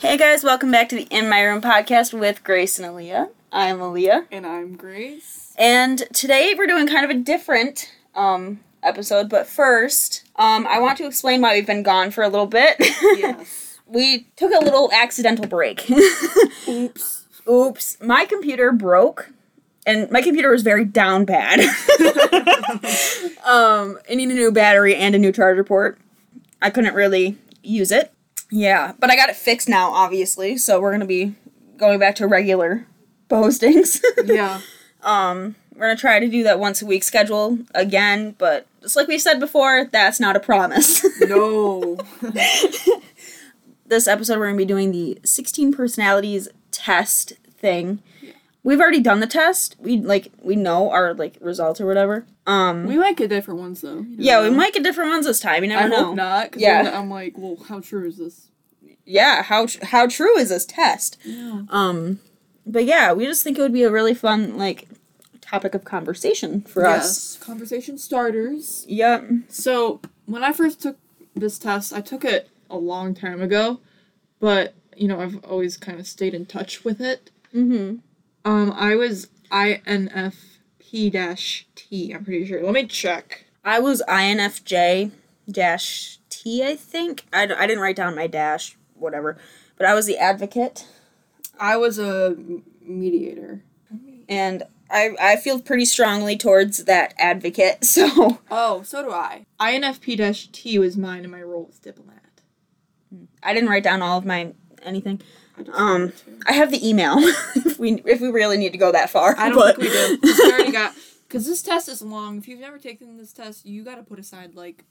Hey guys, welcome back to the In My Room podcast with Grace and Aaliyah. I'm Aaliyah, And I'm Grace. and today we're doing kind of a different um, episode. But first, um, I want to explain why we've been gone for a little bit. Yes. we took a little accidental break. Oops. Oops, my computer broke, and my computer was very down bad. um, I need a new battery and a new charger port. I couldn't really use it. Yeah, but I got it fixed now, obviously. So we're gonna be going back to regular postings. Yeah. um, we're gonna try to do that once a week schedule again, but just like we said before, that's not a promise. No. this episode we're gonna be doing the 16 personalities test thing. We've already done the test. We like we know our like results or whatever. Um we might get different ones though. You yeah, we know. might get different ones this time. You never I know. hope not. Yeah. then I'm like, well, how true is this? Yeah, how how true is this test? Yeah. Um but yeah, we just think it would be a really fun like topic of conversation for us. Yes. Conversation starters. Yep. So when I first took this test, I took it a long time ago, but you know I've always kind of stayed in touch with it. Mhm. Um, I was INFP dash T. I'm pretty sure. Let me check. I was INFJ dash T, I think. I, d- I didn't write down my dash, whatever. But I was the advocate. I was a mediator. and I I feel pretty strongly towards that advocate. So Oh, so do I. INFP T was mine, and my role was diplomat. I didn't write down all of my anything. I Um. I have the email if we if we really need to go that far. I don't but- think we do. We already got because this test is long. If you've never taken this test, you got to put aside like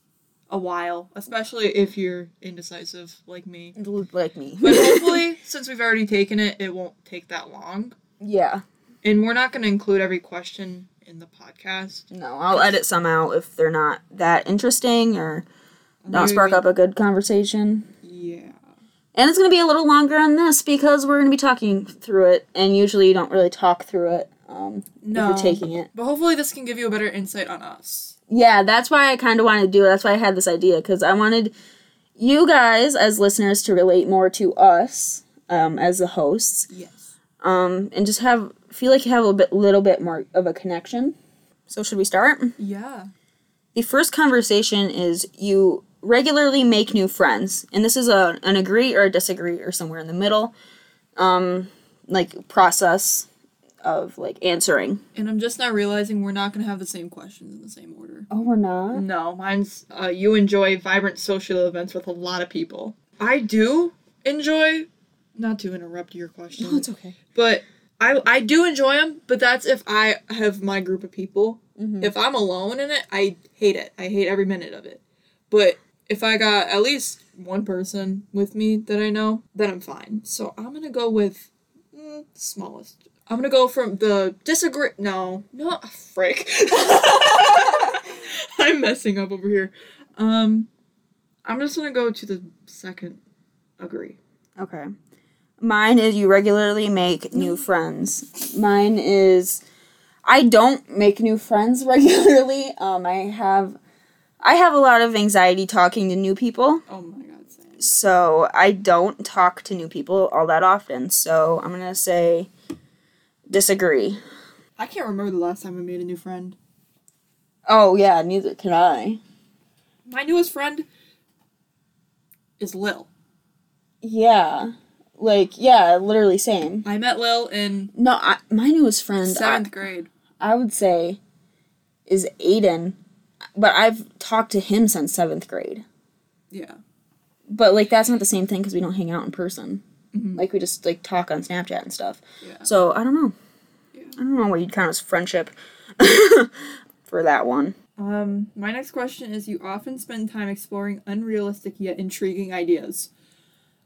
a while, especially if you're indecisive like me. like me. But hopefully, since we've already taken it, it won't take that long. yeah. And we're not going to include every question in the podcast. No, I'll edit some out if they're not that interesting or don't spark up a good conversation. Yeah. And it's gonna be a little longer on this because we're gonna be talking through it, and usually you don't really talk through it um, No. if you're taking it. But hopefully, this can give you a better insight on us. Yeah, that's why I kind of wanted to do it. That's why I had this idea because I wanted you guys as listeners to relate more to us um, as the hosts, Yes. um, and just have feel like you have a bit, little bit more of a connection. So should we start? Yeah. The first conversation is you regularly make new friends, and this is a an agree or a disagree or somewhere in the middle, um, like process of like answering. And I'm just now realizing we're not going to have the same questions in the same order. Oh, we're not. No, mine's uh, you enjoy vibrant social events with a lot of people. I do enjoy, not to interrupt your question, Oh, it's okay. but I I do enjoy them. But that's if I have my group of people. If I'm alone in it, I hate it. I hate every minute of it. But if I got at least one person with me that I know, then I'm fine. So I'm gonna go with mm, smallest. I'm gonna go from the disagree. No, no, frick. I'm messing up over here. Um, I'm just gonna go to the second. Agree. Okay. Mine is you regularly make new friends. Mine is I don't make new friends regularly. Um, I have I have a lot of anxiety talking to new people, Oh my god, same. so I don't talk to new people all that often. So I'm gonna say disagree. I can't remember the last time I made a new friend. Oh yeah, neither can I. My newest friend is Lil. Yeah, like yeah, literally same. I met Lil in No, I, my newest friend. I- seventh grade. I would say is Aiden, but I've talked to him since seventh grade. Yeah. But like that's not the same thing because we don't hang out in person. Mhm. Like we just like talk on Snapchat and stuff. Yeah. So I don't know. Yeah. I don't know what you'd count as friendship for that one. Um, my next question is: You often spend time exploring unrealistic yet intriguing ideas.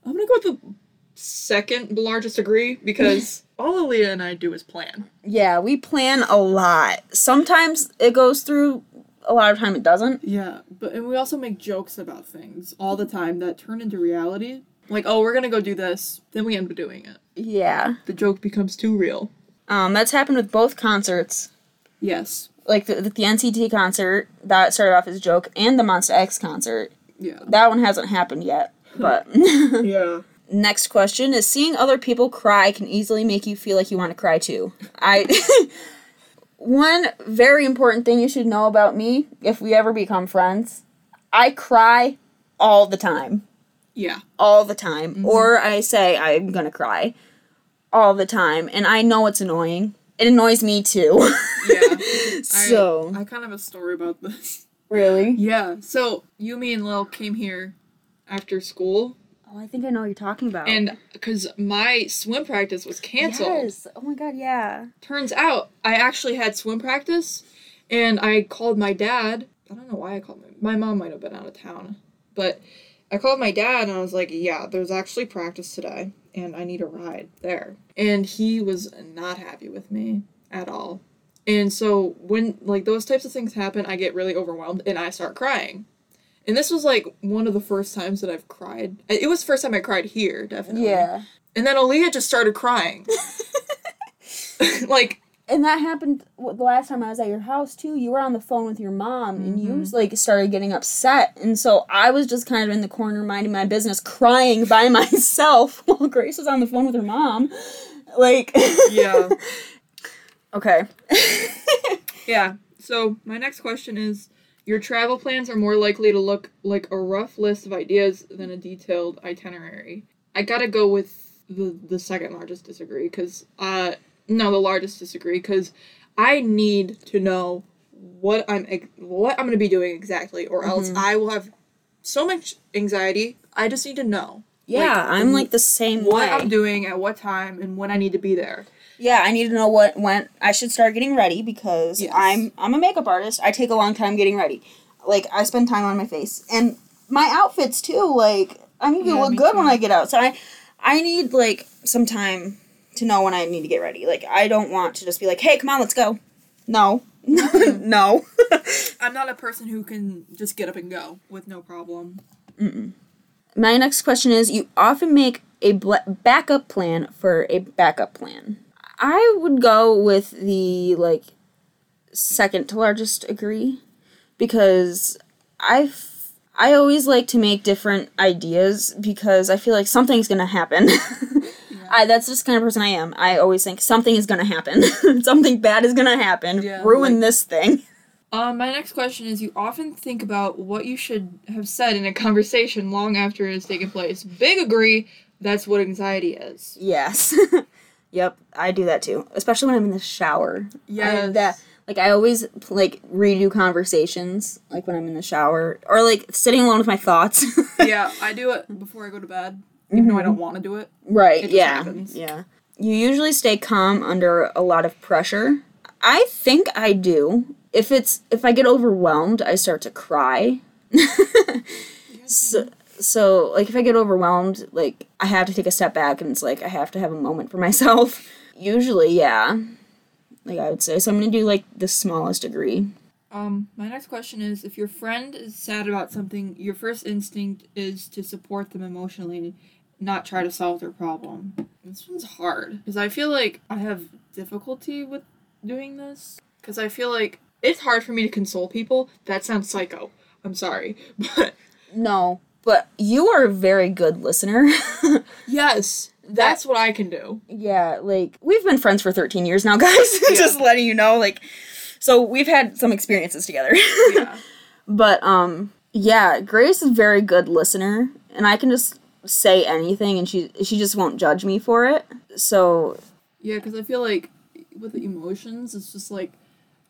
I'm gonna go with the second largest degree because all Aaliyah and I do is plan. Yeah, we plan a lot. Sometimes it goes through. A lot of time it doesn't. Yeah, but and we also make jokes about things all the time that turn into reality. Like, oh, we're gonna go do this, then we end up doing it. Yeah. The joke becomes too real. Um, that's happened with both concerts. Yes. Like the, the NCT concert that started off as a joke, and the Monsta X concert. Yeah. That one hasn't happened yet, but Yeah. Next question is seeing other people cry can easily make you feel like you want to cry too. I one very important thing you should know about me if we ever become friends, I cry all the time. Yeah. All the time. Mm-hmm. Or I say I'm to cry all the time and I know it's annoying. It annoys me too. Yeah. so, I, I kind of have a story about this. really? Yeah. So you, me, and Lil came here after school, Oh, I think I know what you're talking about. and because my swim practice was canceled. Yes. Oh my god, yeah. Turns out I actually had swim practice, and I called my dad. I don't know why I called my my mom might have been out of town, but I called my dad and I was like, "Yeah, there's actually practice today, and I need a ride there." And he was not happy with me at all. And so when like those types of things happen, I get really overwhelmed and I start crying. And this was like one of the first times that I've cried. It was the first time I cried here, definitely. Yeah. And then Aaliyah just started crying. like And that happened the last time I was at your house too. You were on the phone with your mom, and you just, like started getting upset, and so I was just kind of in the corner minding my business, crying by myself while Grace was on the phone with her mom. Like, yeah. okay, Yeah. So my next question is your travel plans are more likely to look like a rough list of ideas than a detailed itinerary. I gotta go with the the second largest disagree because uh no the largest disagree because I need to know what I'm ex- what I'm gonna be doing exactly or else I will have so much anxiety. I just need to know yeah, I'm like the same what way. I'm doing at what time and when I need to be there. Yeah, I need to know what when I should start getting ready because Yes. I'm I'm a makeup artist. I take a long time getting ready. Like I spend time on my face and my outfits too. Like I need to Yeah, look good too. when I get out. So I I need like some time to know when I need to get ready. Like I don't want to just be like, "Hey, come on, let's go." No. no. I'm not a person who can just get up and go with no problem. my next question is you often make a bla- backup plan for a backup plan. I would go with the like second to largest agree because I f- I always like to make different ideas because I feel like something's going to happen. I that's just the kind of person I am. I always think something is going to happen. something bad is going to happen. Yeah, Ruin like- this thing. Um, my next question is: You often think about what you should have said in a conversation long after it has taken place. Big agree. That's what anxiety is. Yes. Yep, I do that too, especially when I'm in the shower. Yeah, that like I always like redo conversations like when I'm in the shower or like sitting alone with my thoughts. yeah, I do it before I go to bed, even though I mm-hmm. don't want to do it. right. It just yeah. happens. Yeah. You usually stay calm under a lot of pressure. I think I do. If it's if I get overwhelmed, I start to cry. so, so like if I get overwhelmed, like I have to take a step back and it's like I have to have a moment for myself. Usually, yeah. Like I would say, so I'm gonna do like the smallest degree. Um, my next question is: If your friend is sad about something, your first instinct is to support them emotionally, not try to solve their problem. This one's hard because I feel like I have difficulty with doing this because I feel like it's hard for me to console people. That sounds psycho. I'm sorry, but No, but you are a very good listener. yes, that's what I can do. yeah, like we've been friends for 13 years now, guys. Just letting you know, like, so we've had some experiences together. Yeah. But um yeah, Grace is a very good listener and I can just say anything and she she just won't judge me for it. So Yeah, because I feel like with the emotions, it's just like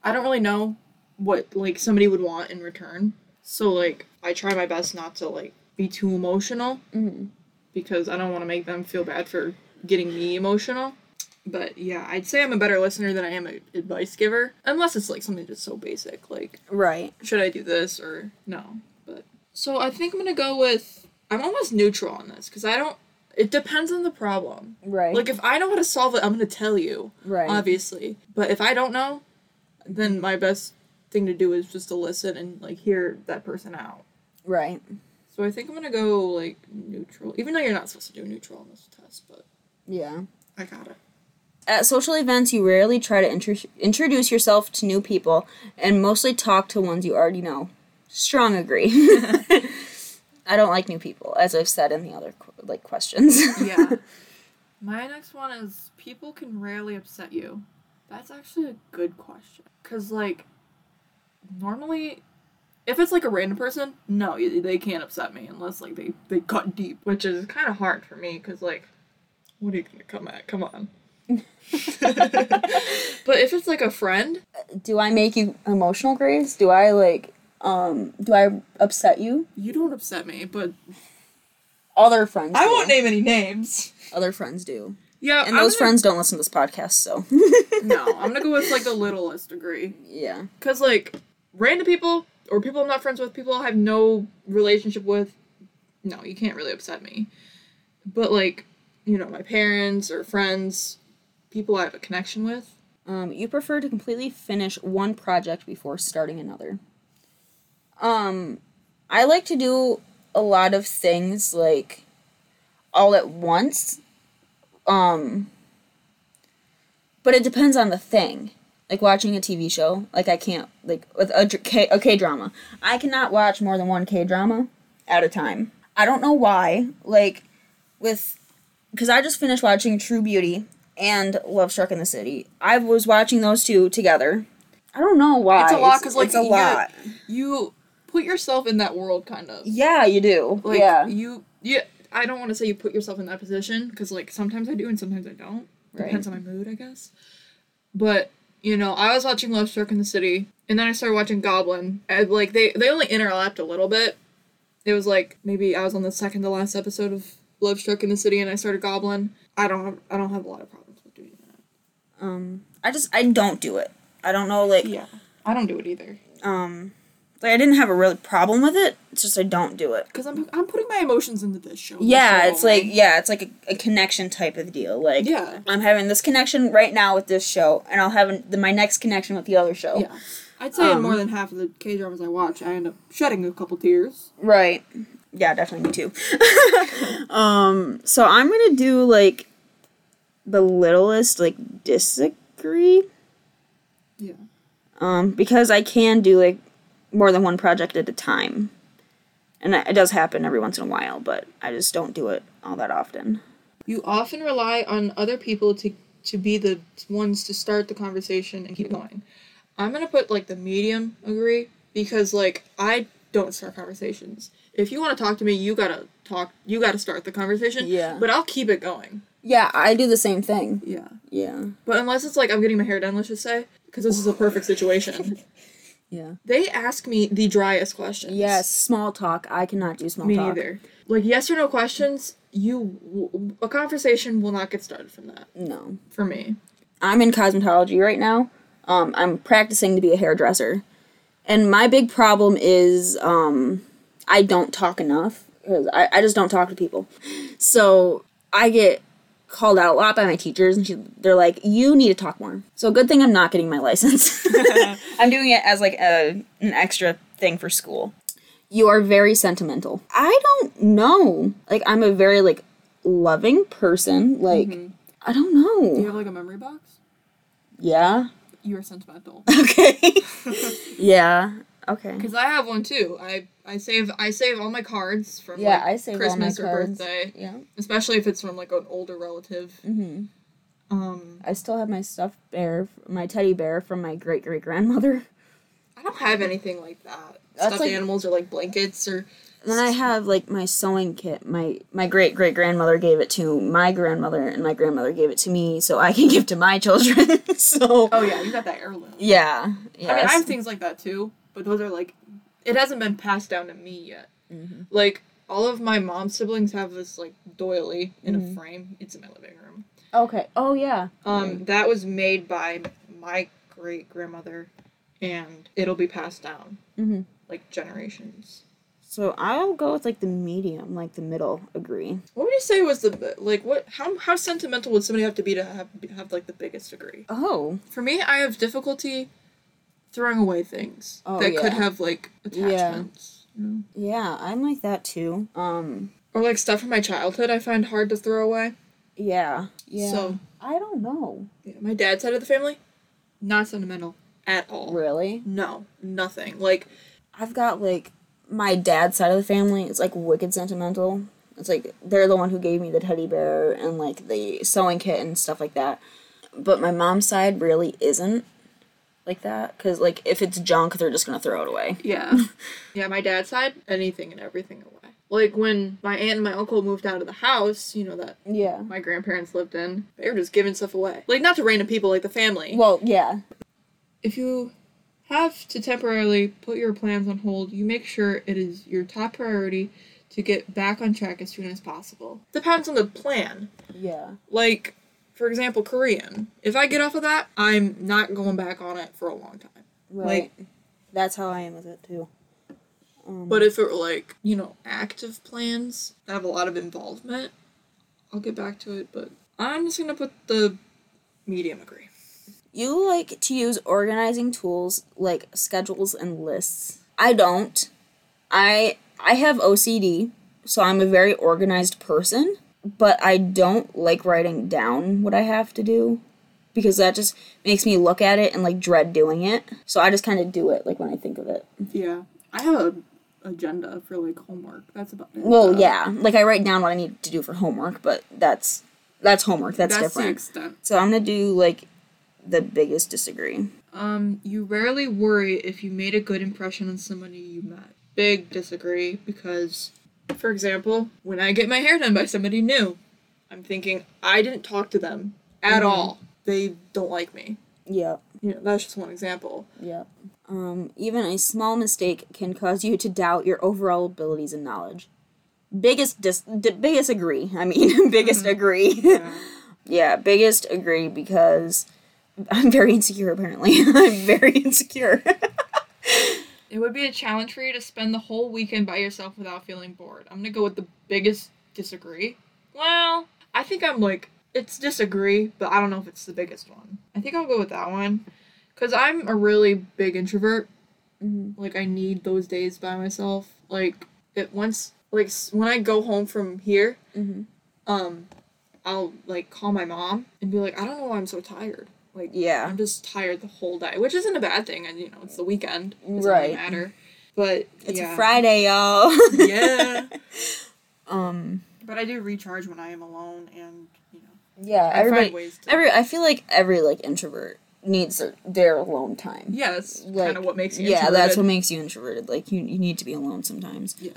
I don't really know what like somebody would want in return. So like I try my best not to like be too emotional mm-hmm. because I don't want to make them feel bad for getting me emotional. But yeah, I'd say I'm a better listener than I am an advice giver, unless it's like something just so basic, like right. should I do this or no. But so I think I'm gonna go with I'm almost neutral on this because I don't. It depends on the problem. Right. Like if I know how to solve it, I'm gonna tell you. Right. Obviously. But if I don't know, then my best thing to do is just to listen and like hear that person out. right. So I think I'm gonna go like neutral. Even though you're not supposed to do neutral on this test, but Yeah. I got it. At social events, you rarely try to intro- introduce yourself to new people and mostly talk to ones you already know. Strong agree. I don't like new people, as I've said in the other like questions. Yeah. My next one is people can rarely upset you. That's actually a good question. Cause like, normally, if it's like a random person, no, they can't upset me unless like they they cut deep, which is kind of hard for me. Cause like, what are you gonna come at? Come on. but if it's like a friend, do I make you emotional, Grace? Do I like um do I upset you? you don't upset me. But Other friends. I do. won't name any names. Other friends do, Yeah, and I'm those gonna- friends don't listen to this podcast, so No, I'm gonna go with like the littlest degree. yeah. Cause like random people or people I'm not friends with, people I have no relationship with, no, you can't really upset me. But like, you know, my parents or friends, people I have a connection with. Um, you prefer to completely finish one project before starting another. Um, I like to do a lot of things like all at once. Um, but it depends on the thing. Like watching a TV show, like I can't like with a K a K drama. I cannot watch more than one K drama at a time. I don't know why. Like with because I just finished watching True Beauty and Love Struck in the City. I was watching those two together. I don't know why. It's a lot because like it's a you- lot. You put yourself in that world kind of. Yeah, you do. Like yeah, you yeah, I don't want to say you put yourself in that position because like sometimes I do and sometimes I don't. Right. Depends on my mood, I guess. But you know, I was watching Love Struck in the City, and then I started watching Goblin, and like they they only interlapped a little bit. It was like maybe I was on the second to last episode of Love Struck in the City, and I started Goblin. I don't have I don't have a lot of problems with doing that. um, I just I don't do it. I don't know like Yeah, I don't do it either um, like I didn't have a real problem with it. It's just I don't do it. because I'm I'm putting my emotions into this show. this Yeah, show it's like yeah, it's like a, a connection type of deal. Like Yeah. I'm having this connection right now with this show, and I'll have an, the, my next connection with the other show. yeah. I'd say in Um, more than half of the K dramas I watch, I end up shedding a couple tears. Right. Yeah, definitely me too. um, so I'm gonna do like the littlest like disagree. Yeah. Um, because I can do like more than one project at a time. And it does happen every once in a while, but I just don't do it all that often. You often rely on other people to to be the ones to start the conversation and keep mm-hmm. going. I'm gonna put like the medium agree because like I don't start conversations. If you want to talk to me, you gotta talk. You gotta start the conversation. Yeah. But I'll keep it going. Yeah, I do the same thing. Yeah. Yeah. But unless it's like I'm getting my hair done, let's just say, because this is a perfect situation. Yeah. they ask me the driest questions. Yes, small talk. I cannot do small Me talk. neither. Like yes or no questions. You a conversation will not get started from that No. for me. I'm in cosmetology right now. Um, I'm practicing to be a hairdresser. And my big problem is um, I don't talk enough. I, I just don't talk to people. So I get called out a lot by my teachers, and she, they're like, you need to talk more. So good thing I'm not getting my license. I'm doing it as like a, an extra thing for school. You are very sentimental. I don't know. Like, I'm a very, like, loving person. Like, mm-hmm. I don't know. Do you have like a memory box? Yeah. You are sentimental. Okay. yeah. Okay. Because I have one too. I I save I save all my cards from Yeah, like, I save Christmas all my or cards. birthday, Yeah. especially if it's from like an older relative. Mm-hmm. Um, I still have my stuffed bear, my teddy bear from my great great grandmother. I don't have anything like that. That's Stuffed like- animals or like blankets or Then I have like my sewing kit. My my great great grandmother gave it to my grandmother, and my grandmother gave it to me, so I can give to my children. so oh yeah, you got that heirloom. yeah, yeah. I mean, I have things like that too, but those are like, it hasn't been passed down to me yet. Mm-hmm. Like all of my mom's siblings have this like doily in Mm-hmm. a frame. It's in my living room. okay. Oh yeah. Um, that was made by my great grandmother, and it'll be passed down Mhm. like generations. So I'll go with like the medium, like the middle. Agree. What would you say was the like what how how sentimental would somebody have to be to have have like the biggest degree? Oh. For me, I have difficulty throwing away things Oh, that could have like attachments. You know? Yeah, I'm like that too. Um. Or like stuff from my childhood I find hard to throw away. Yeah. Yeah. So I don't know. yeah, my dad's side of the family, not sentimental at all. Really. No, nothing. Like I've got like my dad's side of the family It's like wicked sentimental. It's like they're the one who gave me the teddy bear and like the sewing kit and stuff like that. But my mom's side really isn't like that because like if it's junk, they're just gonna throw it away. Yeah. yeah, my dad's side, anything and everything away. Like when my aunt and my uncle moved out of the house, you know, that Yeah. my grandparents lived in, they were just giving stuff away. Like, not to random people, like the family. Well, yeah. if you have to temporarily put your plans on hold, you make sure it is your top priority to get back on track as soon as possible. Depends on the plan. Yeah. Like, for example, Korean. If I get off of that, I'm not going back on it for a long time. Right. That's how I am with it too. Um, But if it were like, you know, active plans that have a lot of involvement, I'll get back to it, but I'm just gonna put the medium agree. You like to use organizing tools like schedules and lists. I don't. I I have OCD, so I'm a very organized person, but I don't like writing down what I have to do because that just makes me look at it and like dread doing it. So I just kind of do it like when I think of it. Yeah. I have a agenda for like homework. That's about it. Well, yeah, like I write down what I need to do for homework, but that's that's homework. That's, That's the different. extent. So I'm gonna do like the biggest disagree. Um, you rarely worry if you made a good impression on somebody you met. Big disagree because, for example, when I get my hair done by somebody new, I'm thinking I didn't talk to them at all. They don't like me. Yeah. You know, that's just one example. Yeah. Um, even a small mistake can cause you to doubt your overall abilities and knowledge. Biggest dis- d- biggest agree. I mean, biggest agree. Yeah. yeah, biggest agree because I'm very insecure. Apparently, I'm very insecure. It would be a challenge for you to spend the whole weekend by yourself without feeling bored. I'm gonna go with the biggest disagree. Well, I think I'm like, it's disagree, but I don't know if it's the biggest one. I think I'll go with that one. Because I'm a really big introvert. Mhm. Like, I need those days by myself. Like, it once, like, when I go home from here, Mhm. um, I'll, like, call my mom and be like, I don't know why I'm so tired. Like, Yeah. I'm just tired the whole day, which isn't a bad thing. And, you know, it's the weekend. It doesn't Right. really matter. But, It's yeah. a Friday, y'all. yeah. um. But I do recharge when I am alone and, you know, Yeah. I Everybody. find ways to. Every. I feel like every like introvert needs their, their alone time. yeah, that's Like, kind of what makes you Yeah, that's introverted. what makes you introverted. Like you, you need to be alone sometimes. Yeah.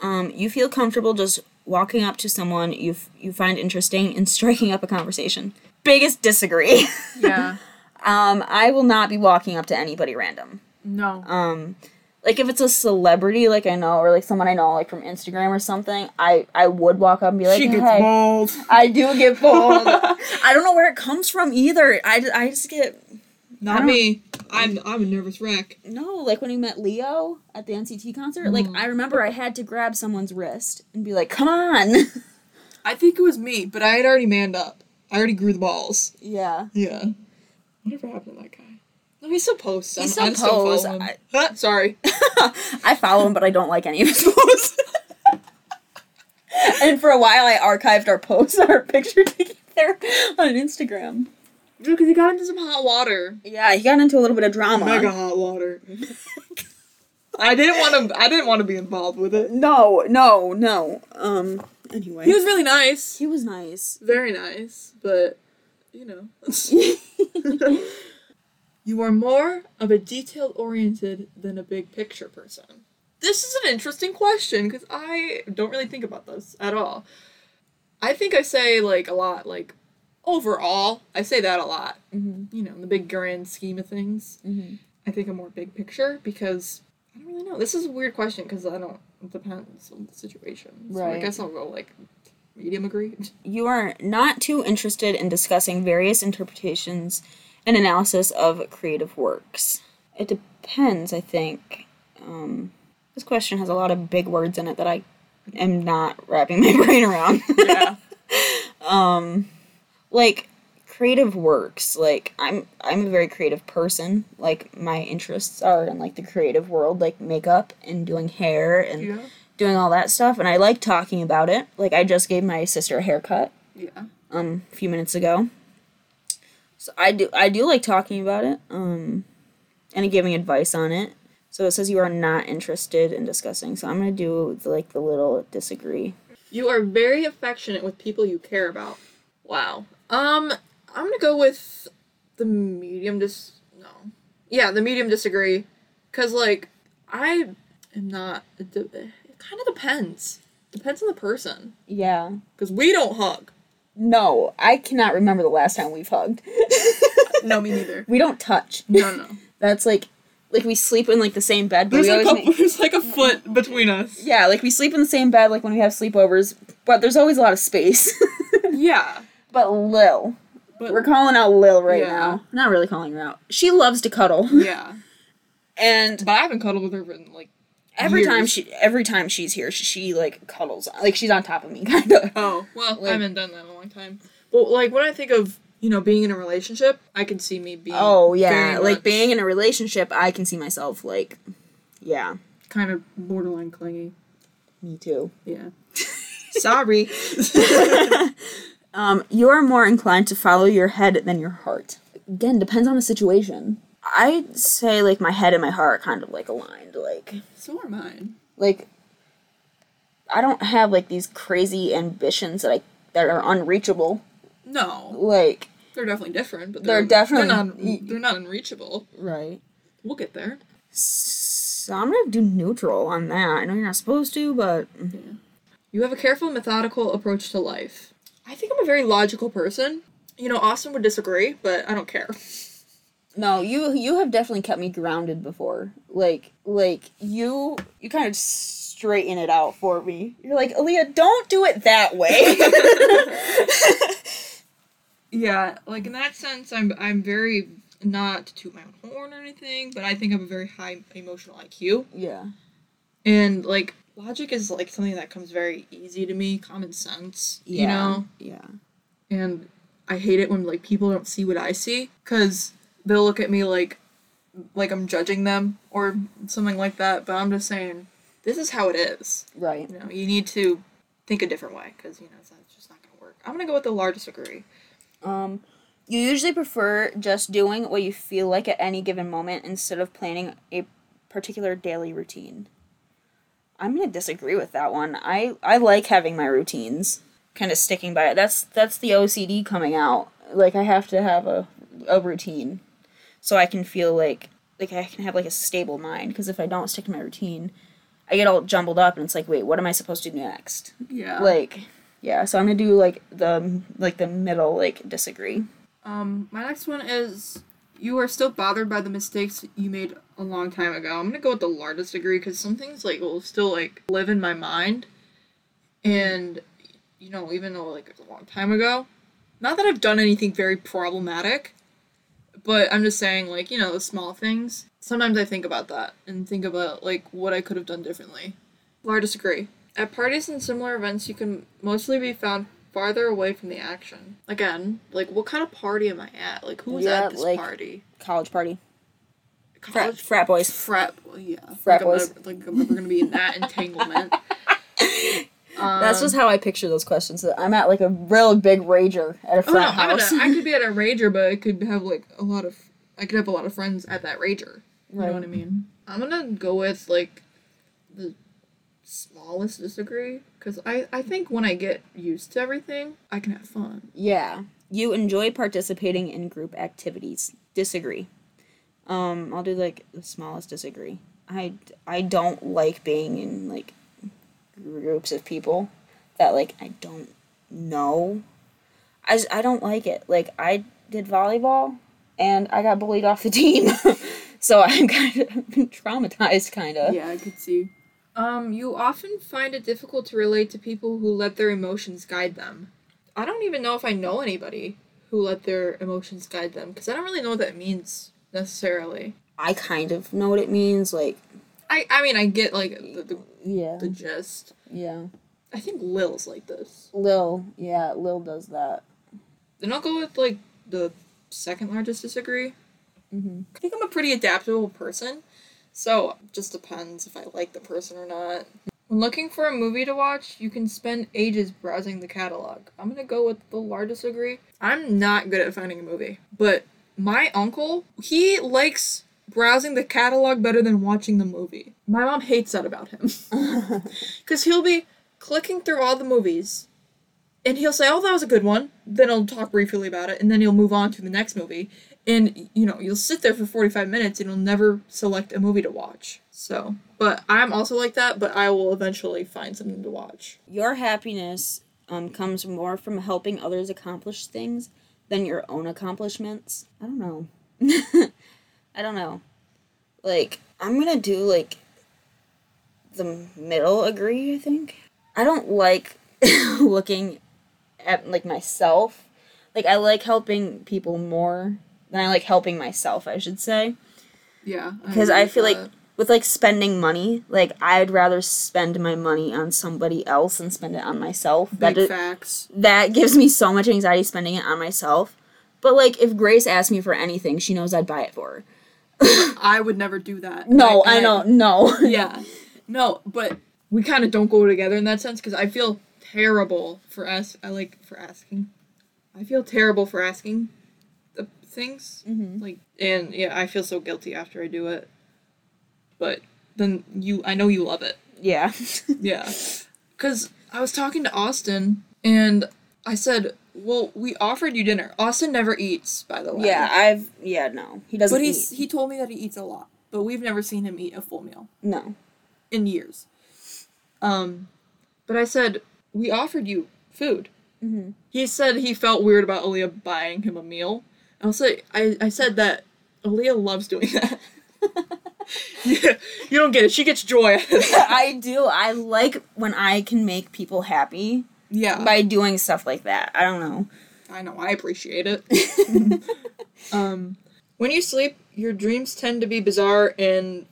Um, you feel comfortable just walking up to someone you f- you find interesting and striking up a conversation. Biggest disagree. Yeah. um, I will not be walking up to anybody random. no. Um, like if it's a celebrity, like I know, or like someone I know, like from Instagram or something, I I would walk up and be like, she gets "Hey." bold. I do get bold. I don't know where it comes from either. I, I just get Not me. I'm I'm a nervous wreck. no. Like when we met Leo at the NCT concert, like I remember I had to grab someone's wrist and be like, "Come on." I think it was me, but I had already manned up. I already grew the balls. yeah. Yeah. Whatever happened to that guy? No, he still posts. He I'm, still I'm posts. following him. I- Huh, sorry. I follow him, but I don't like any of his posts. and for a while, I archived our posts, our picture together on Instagram. Because he got into some hot water. Yeah, he got into a little bit of drama. Mega hot water. I didn't want to. I didn't want to be involved with it. No, no, no. Um. Anyway, He was really nice. he was nice. Very nice, but you know. you are more of a detail oriented than a big picture person. This is an interesting question because I don't really think about this at all. I think I say like a lot, like overall, I say that a lot. Mhm. You know, in the big grand scheme of things. Mhm. I think I'm more big picture because I don't really know. This is a weird question because I don't. It depends on the situation. So I guess I'll go like medium agree. You are not too interested in discussing various interpretations and analysis of creative works. It depends, I think. Um, this question has a lot of big words in it that I am not wrapping my brain around. yeah. um, like creative works. Like I'm, I'm a very creative person. Like my interests are in like the creative world, like makeup and doing hair and Yeah. doing all that stuff. And I like talking about it. Like I just gave my sister a haircut Yeah. um a few minutes ago. So I do I do like talking about it um and giving advice on it. So it says you are not interested in discussing. So I'm gonna do like the little disagree. You are very affectionate with people you care about. Wow. Um, I'm gonna go with the medium dis. No. Yeah, the medium disagree. Cause like I am not. It, de- it kind of depends. Depends on the person. Yeah. Cause we don't hug. No, I cannot remember the last time we've hugged. No, me neither. we don't touch. No, no. That's like like we sleep in like the same bed, but There's we a always couple. make- There's like a foot between us. yeah, like we sleep in the same bed like when we have sleepovers, but there's always a lot of space. Yeah. but Lil, But we're calling out Lil right Yeah. now. Not really calling her out. She loves to cuddle, yeah. and But I haven't cuddled with her in like every time she every time she's here, she, she like cuddles, like she's on top of me, kind of. Oh, well, Like- I haven't done that in a long time. But like when I think of, you know, being in a relationship, I can see me being Oh yeah, like much being in a relationship, I can see myself like, yeah, kind of borderline clingy. me too. Yeah. Sorry. Um, you are more inclined to follow your head than your heart. Again, depends on the situation. I'd say like my head and my heart are kind of like aligned. Like, so are mine. like I don't have like these crazy ambitions that I that are unreachable. No, Like, they're definitely different, but They're they're, definitely- they're not they're not unreachable. right. We'll get there. So I'm gonna do neutral on that. I know you're not supposed to, but You have a careful, methodical approach to life. I think I'm a very logical person. You know, Austin would disagree, but I don't care. no, you you have definitely kept me grounded before. Like like you you kind of straighten it out for me. You're like, Aaliyah, don't do it that way. Yeah, like in that sense, I'm I'm very not to toot my own horn or anything, but I think I'm a very high emotional IQ, yeah. and like logic is like something that comes very easy to me, common sense, Yeah. you know. Yeah. And I hate it when like people don't see what I see, cause they'll look at me like like I'm judging them or something like that. But I'm just saying, this is how it is. Right. You know, you need to think a different way, cause you know that's just not gonna work. I'm gonna go with the largest degree. Um, you usually prefer just doing what you feel like at any given moment instead of planning a particular daily routine. I'm gonna disagree with that one. I I like having my routines, kind of sticking by it. That's that's the OCD coming out. Like I have to have a a routine, so I can feel like like I can have like a stable mind. Because if I don't stick to my routine, I get all jumbled up, and it's like, wait, what am I supposed to do next? Yeah. Like, yeah. So I'm gonna do like the like the middle like disagree. Um, my next one is you are still bothered by the mistakes you made a long time ago. I'm gonna go with the largest degree because some things like will still like live in my mind, and you know even though like it's a long time ago, not that I've done anything very problematic, but I'm just saying like you know the small things. Sometimes I think about that and think about like what I could have done differently. Largest degree. At parties and similar events, you can mostly be found farther away from the action. Again, like what kind of party am I at? Like who's Yeah, at this like- party? College party. Frat, College frat boys. frat. Yeah. Frat like boys. I'm like I'm never gonna be in that entanglement. Um, That's just how I picture those questions. I'm at like a real big rager at a Oh no, frat I'm at house. I could be at a rager, but I could have like a lot of. I could have a lot of friends at that rager. You know what I mean? I'm gonna go with like the smallest disagree because I I think when I get used to everything, I can have fun. yeah. You enjoy participating in group activities. Disagree. Um, I'll do like the smallest disagree. I I don't like being in like groups of people that like I don't know. I just, I don't like it. Like I did volleyball and I got bullied off the team. so I'm kind of traumatized kind of. Yeah, I could see. Um, you often find it difficult to relate to people who let their emotions guide them. I don't even know if I know anybody who let their emotions guide them because I don't really know what that means necessarily. I kind of know what it means like I I mean I get like the the, yeah. the gist. Yeah. I think Lil's like this. Lil, yeah, Lil does that. Then I'll go with like the second largest disagree. Mm-hmm. I think I'm a pretty adaptable person, so it just depends if I like the person or not. When looking for a movie to watch, you can spend ages browsing the catalog. I'm gonna go with the largest degree. I'm not good at finding a movie, but my uncle, he likes browsing the catalog better than watching the movie. My mom hates that about him. Because he'll be clicking through all the movies and he'll say, Oh, that was a good one. Then he'll talk briefly about it and then he'll move on to the next movie. And, you know, you'll sit there for 45 minutes and you'll never select a movie to watch. So, but I'm also like that, but I will eventually find something to watch. Your happiness um, comes more from helping others accomplish things than your own accomplishments. I don't know. I don't know. Like, I'm gonna do like the middle agree, I think. I don't like looking at like myself. Like I like helping people more than I like helping myself, I should say. Yeah. Because I, feel like with like spending money, like I'd rather spend my money on somebody else than spend it on myself. big that d- facts. that gives me so much anxiety spending it on myself. But like if Grace asked me for anything, she knows I'd buy it for her. I would never do that. No, And I know, no. yeah. No, but we kind of don't go together in that sense because I feel terrible for ask. I like for asking. I feel terrible for asking things. Mhm. Like, and yeah, I feel so guilty after I do it. But then you, I know you love it. yeah. Yeah. Because I was talking to Austin and I said, well, we offered you dinner. Austin never eats, by the way. yeah, I've yeah, no. He doesn't But he's eat. he told me that he eats a lot, but we've never seen him eat a full meal No. in years. Um, but I said we offered you food. Mhm. He said he felt weird about Aaliyah buying him a meal. I'll say I I said that Aaliyah loves doing that. yeah, you don't get it. She gets joy out of that. I do. I like when I can make people happy Yeah, by doing stuff like that. I don't know. I know. I appreciate it. um, when you sleep, your dreams tend to be bizarre and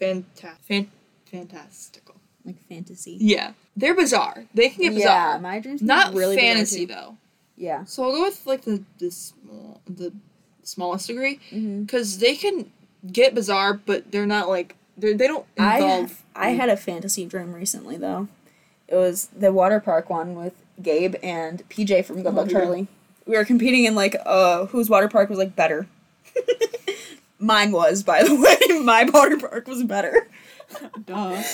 fanta- fan- fantastical. Like fantasy. Yeah, they're bizarre. They can get bizarre. Yeah, my dreams can Not be really bizarre, fantasy though. Yeah. So I'll go with like the the small the smallest degree because they can get bizarre, but they're not like they they don't I involve. I had a fantasy dream recently though. It was the water park one with Gabe and PJ from Good Luck Oh. Charlie. We were competing in like uh whose water park was like better. Mine was, by the way. My water park was better. Duh.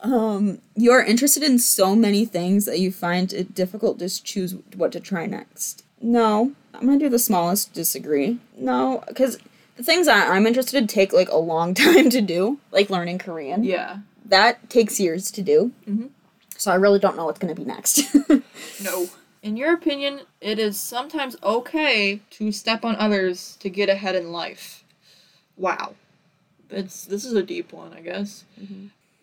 Um, you are interested in so many things that you find it difficult to choose what to try next. No, I'm gonna do the smallest disagree. No, because the things that I'm interested in take like a long time to do, like learning Korean. Yeah. That takes years to do. Mhm. So I really don't know what's gonna be next. No. In your opinion, it is sometimes okay to step on others to get ahead in life. Wow. It's this is a deep one, I guess.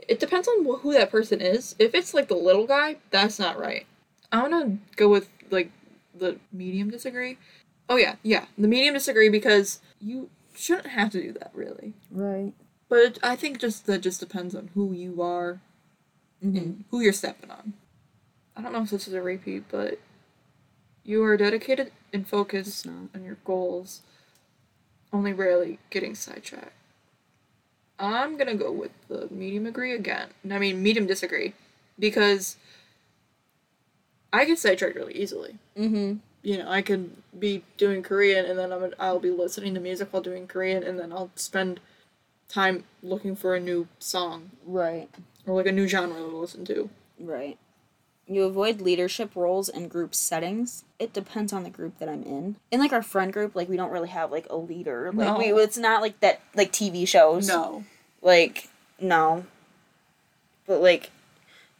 It depends on who that person is. If it's like the little guy, that's not right. I'm gonna go with like the medium disagree. Oh yeah, yeah, the medium disagree because you shouldn't have to do that really. right. But I think just that just depends on who you are Mm-hmm. and who you're stepping on. I don't know if this is a repeat, but you are dedicated and focused on your goals, only rarely getting sidetracked. I'm gonna go with the medium agree again. I mean, medium disagree, because I get sidetracked really easily. Mm-hmm. You know, I could be doing Korean and then I'm I'll be listening to music while doing Korean, and then I'll spend time looking for a new song Right. or like a new genre to listen to. Right. You avoid leadership roles in group settings. It depends on the group that I'm in. In like our friend group, like we don't really have like a leader. Like No. we it's not like that like TV shows. No. Like no. But like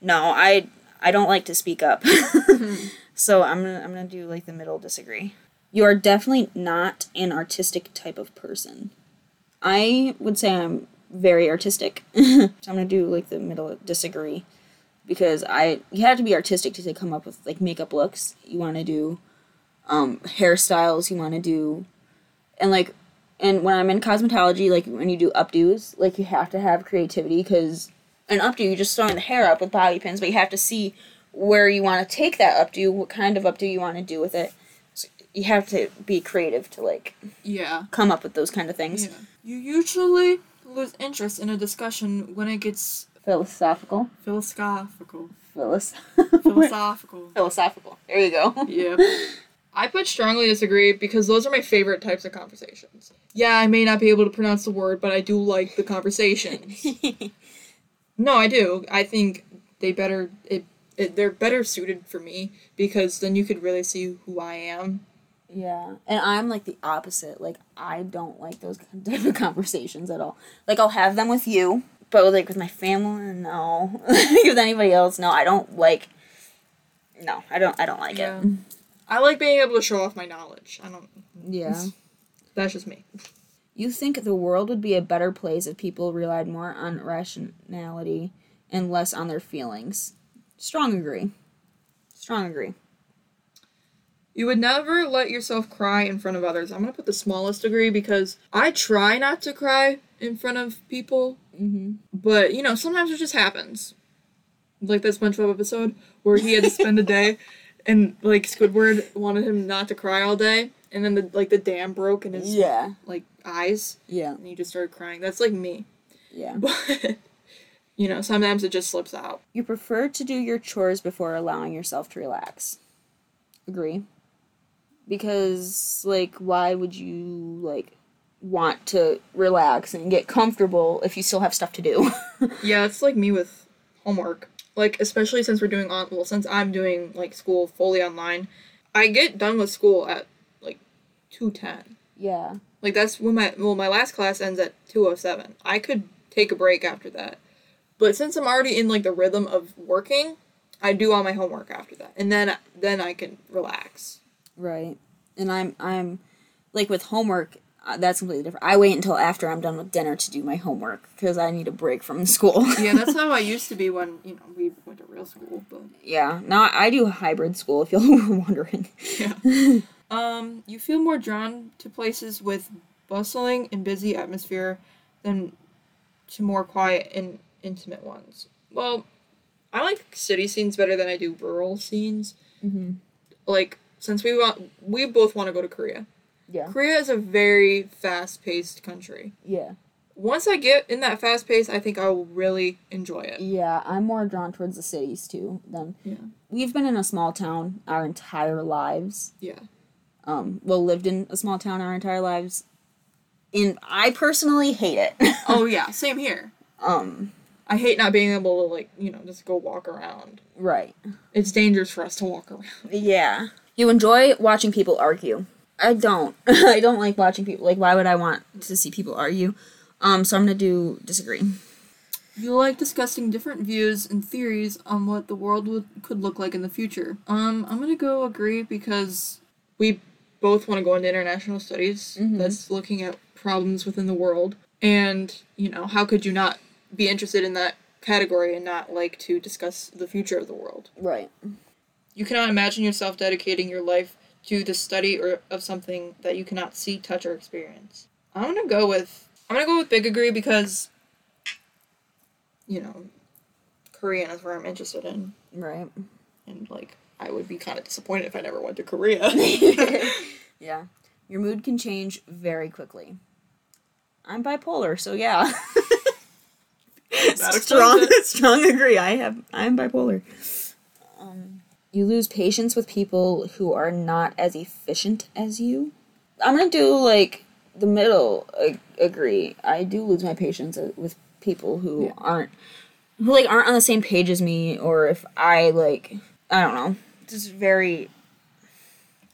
no, I I don't like to speak up. Hmm. so I'm gonna I'm gonna do like the middle disagree. You are definitely not an artistic type of person. I would say I'm very artistic. so I'm gonna do like the middle disagree because I you have to be artistic to come up with like makeup looks. You want to do um, hairstyles. You want to do and like and when I'm in cosmetology, like when you do updos, like you have to have creativity because an updo you're just throwing the hair up with bobby pins, but you have to see where you want to take that updo, what kind of updo you want to do with it. So you have to be creative to like Yeah. come up with those kind of things. Yeah. You usually lose interest in a discussion when it gets Philosophical. philosophical. Philos- Philosophical. Philosophical. There you go. yeah. I put strongly disagree because those are my favorite types of conversations. Yeah, I may not be able to pronounce the word, but I do like the conversations. no, I do. I think they better it, it they're better suited for me because then you could really see who I am. Yeah, and I'm like the opposite. Like I don't like those type of conversations at all. Like I'll have them with you, but like with my family, no. with anybody else, no. I don't like. No, I don't. I don't like Yeah. it. I like being able to show off my knowledge. I don't. Yeah. That's just me. You think the world would be a better place if people relied more on rationality and less on their feelings? Strong agree. Strong agree. You would never let yourself cry in front of others. I'm gonna put the smallest degree because I try not to cry in front of people, Mm-hmm. but you know sometimes it just happens. Like that SpongeBob episode where he had to spend a day, and like Squidward wanted him not to cry all day, and then the like the dam broke in his Yeah. like eyes, Yeah. and he just started crying. That's like me, Yeah. but you know sometimes it just slips out. You prefer to do your chores before allowing yourself to relax. Agree. Because like why would you like want to relax and get comfortable if you still have stuff to do? Yeah, it's like me with homework. Like especially since we're doing on well, since I'm doing like school fully online, I get done with school at like two ten. yeah. Like that's when my well my last class ends at two oh seven. I could take a break after that, but since I'm already in like the rhythm of working, I do all my homework after that, and then then I can relax. Right. And I'm I'm like with homework uh, that's completely different. I wait until after I'm done with dinner to do my homework because I need a break from school. Yeah, that's how I used to be when you know we went to real school. But yeah. Now I do hybrid school if you're wondering. yeah. um, you feel more drawn to places with bustling and busy atmosphere than to more quiet and intimate ones. Well, I like city scenes better than I do rural scenes. Mm-hmm. Like since we want, we both want to go to Korea. Yeah. Korea is a very fast-paced country. Yeah. Once I get in that fast pace, I think I will really enjoy it. Yeah, I'm more drawn towards the cities too. Than Yeah. we've been in a small town our entire lives. Yeah. Um, well, lived in a small town our entire lives, and I personally hate it. Oh yeah, same here. um, I hate not being able to like, you know, just go walk around. right. It's dangerous for us to walk around. Yeah. You enjoy watching people argue. I don't. I don't like watching people. Like, why would I want to see people argue? Um, so I'm gonna do disagree. You like discussing different views and theories on what the world would, could look like in the future. Um, I'm gonna go agree because we both want to go into international studies. Mhm. That's looking at problems within the world, and you know, how could you not be interested in that category and not like to discuss the future of the world? Right. You cannot imagine yourself dedicating your life to the study or of something that you cannot see, touch, or experience. I'm gonna go with I'm gonna go with big agree because you know Korean is where I'm interested in, Right. and like I would be kind of disappointed if I never went to Korea. yeah. Your mood can change very quickly. I'm bipolar, so yeah. strong, strong agree. I have. I'm bipolar. Um, you lose patience with people who are not as efficient as you. I'm gonna do like the middle. ag- agree. I do lose my patience uh, with people who Yeah. aren't who like aren't on the same page as me, or if I like I don't know. It's just very.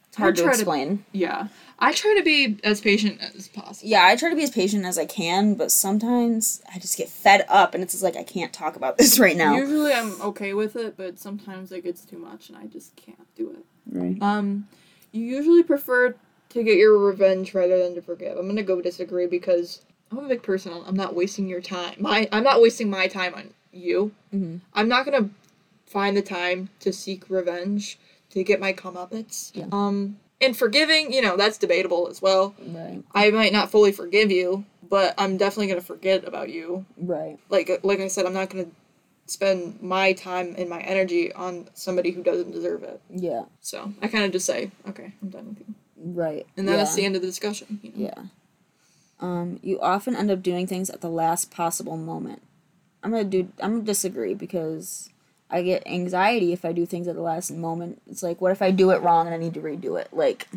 It's hard to try to- explain. yeah, I try to be as patient as possible. Yeah, I try to be as patient as I can, but sometimes I just get fed up and it's just like I can't talk about this right now. Usually I'm okay with it, but sometimes it gets too much and I just can't do it. Right. Um, you usually prefer to get your revenge rather than to forgive. I'm gonna go disagree because I'm a big person. I'm not wasting your time. My I'm not wasting my time on you. Mhm. I'm not gonna find the time to seek revenge to get my comeuppance. Yeah. Um, and forgiving, you know, that's debatable as well. Right. I might not fully forgive you, but I'm definitely gonna forget about you. Right. Like like I said, I'm not gonna spend my time and my energy on somebody who doesn't deserve it. Yeah. So I kind of just say, okay, I'm done with you. Right. And then yeah. that's the end of the discussion. You know? Yeah. Um, you often end up doing things at the last possible moment. I'm gonna do. I'm gonna disagree because I get anxiety if I do things at the last moment. It's like, what if I do it wrong and I need to redo it? Like,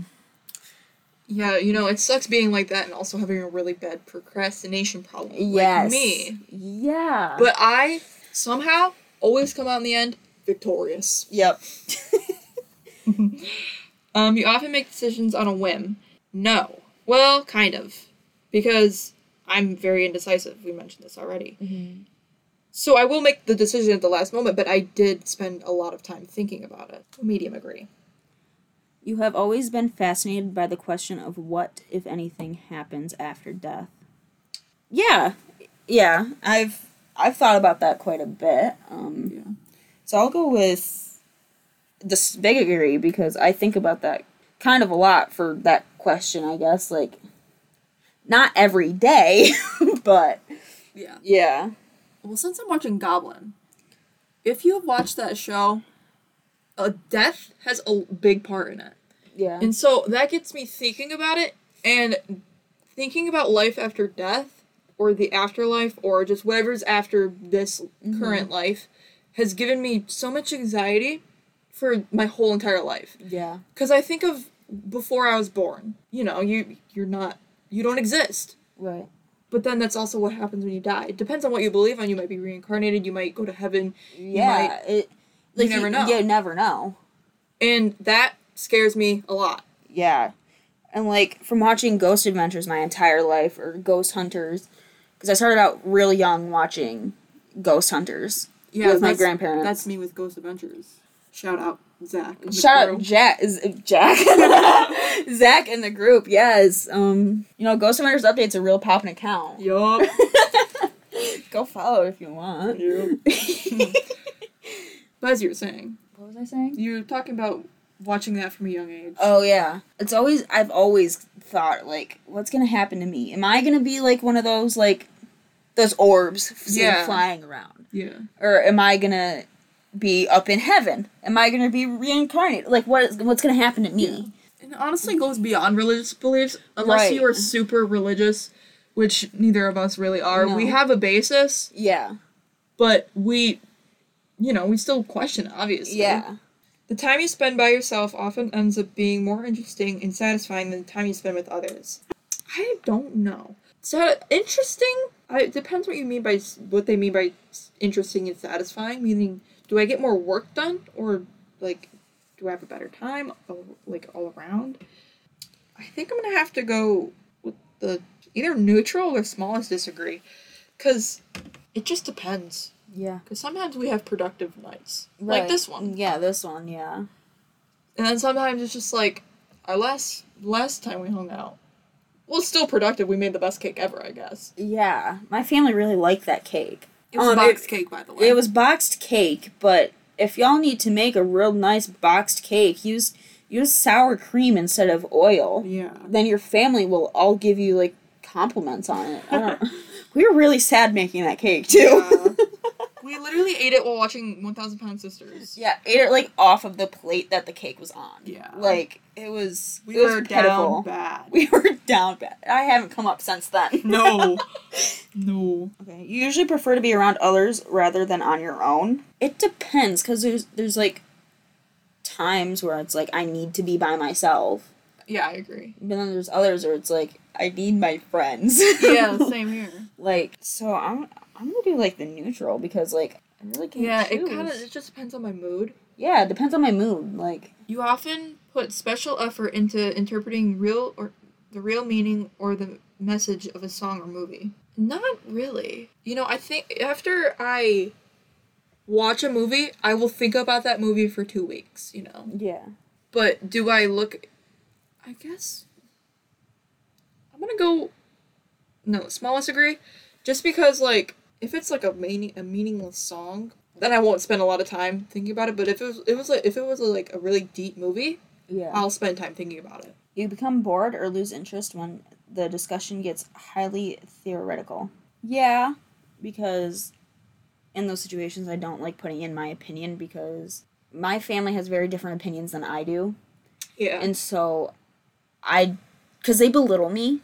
Yeah, you know, it sucks being like that and also having a really bad procrastination problem. Yes. Like me. Yeah. But I somehow always come out in the end victorious. yep. Um, you often make decisions on a whim. No. Well, kind of. Because I'm very indecisive. We mentioned this already. So I will make the decision at the last moment, but I did spend a lot of time thinking about it. Medium agree. You have always been fascinated by the question of what, if anything, happens after death. Yeah, yeah, I've I've thought about that quite a bit. Um, Yeah. So I'll go with the big agree because I think about that kind of a lot for that question. I guess like not every day, but Yeah. yeah, Well, since I'm watching Goblin, if you have watched that show, a death has a big part in it. yeah, And so that gets me thinking about it and thinking about life after death or the afterlife or just whatever's after this mm-hmm. current life has given me so much anxiety for my whole entire life. yeah, Cuz I think of before I was born. You know, you you're not you don't exist. right, But then that's also what happens when you die. It depends on what you believe on. You might be reincarnated, you might go to heaven, yeah. it like, you never know. You never know. and that scares me a lot. Yeah. And like from watching Ghost Adventures my entire life or Ghost Hunters, because I started out really young watching Ghost Hunters with my grandparents. That's me with Ghost Adventures. Shout out Zach. Shout crew. out Jack, is Jack, Zach in the group. Yes, um, you know, Ghost Adventures update's a real poppin' account. Yup. Go follow if you want. but as you were saying, what was I saying? you were talking about watching that from a young age. Oh yeah, it's always I've always thought like, what's gonna happen to me? Am I gonna be like one of those like those orbs Yeah. flying around? yeah. or am I gonna be up in heaven? Am I gonna be reincarnated? Like what is what's gonna happen to me? And it honestly goes beyond religious beliefs. Unless Right. you are super religious, which neither of us really are. We have a basis, Yeah. but we, you know, we still question obviously. Yeah. The time you spend by yourself often ends up being more interesting and satisfying than the time you spend with others. I don't know. So interesting. I, it depends what you mean by what they mean by interesting and satisfying. Meaning, do I get more work done, or like, do I have a better time, oh, like all around? I think I'm gonna have to go with the either neutral or smallest disagree, because it just depends. Yeah. Because sometimes we have productive nights, like this one. Yeah, this one, yeah. And then sometimes it's just like our last last time we hung out. Well, it's still productive. We made the best cake ever, I guess. Yeah. My family really liked that cake. It was Um, boxed cake, by the way. It was boxed cake, but if y'all need to make a real nice boxed cake, use use sour cream instead of oil. Yeah. Then your family will all give you like compliments on it. I don't We were really sad making that cake too. Yeah. We literally ate it while watching One Thousand Pound Sisters. Yeah, ate it like off of the plate that the cake was on. Yeah. like it was. We it was were pitiful. down bad. We were down bad. I haven't come up since then. No. no. Okay, you usually prefer to be around others rather than on your own. It depends, cause there's there's like times where it's like I need to be by myself, Yeah, I agree. but then there's others where it's like I need my friends. Yeah, same here. like so, I'm I'm gonna do like the neutral because like I really can't. Yeah, it kind of it just depends on my mood. Yeah, it depends on my mood. Like You often put special effort into interpreting real or the real meaning or the message of a song or movie. Not really. You know, I think after I watch a movie, I will think about that movie for 2 weeks, you know. yeah. But do I look I guess I'm to go no, smallest agree just because like if it's like a meaning a meaningless song, then I won't spend a lot of time thinking about it, but if it was it was like if it was like a really deep movie, Yeah. I'll spend time thinking about it. You become bored or lose interest when the discussion gets highly theoretical. Yeah, because in those situations, I don't like putting in my opinion because my family has very different opinions than I do. Yeah. And so I, because they belittle me,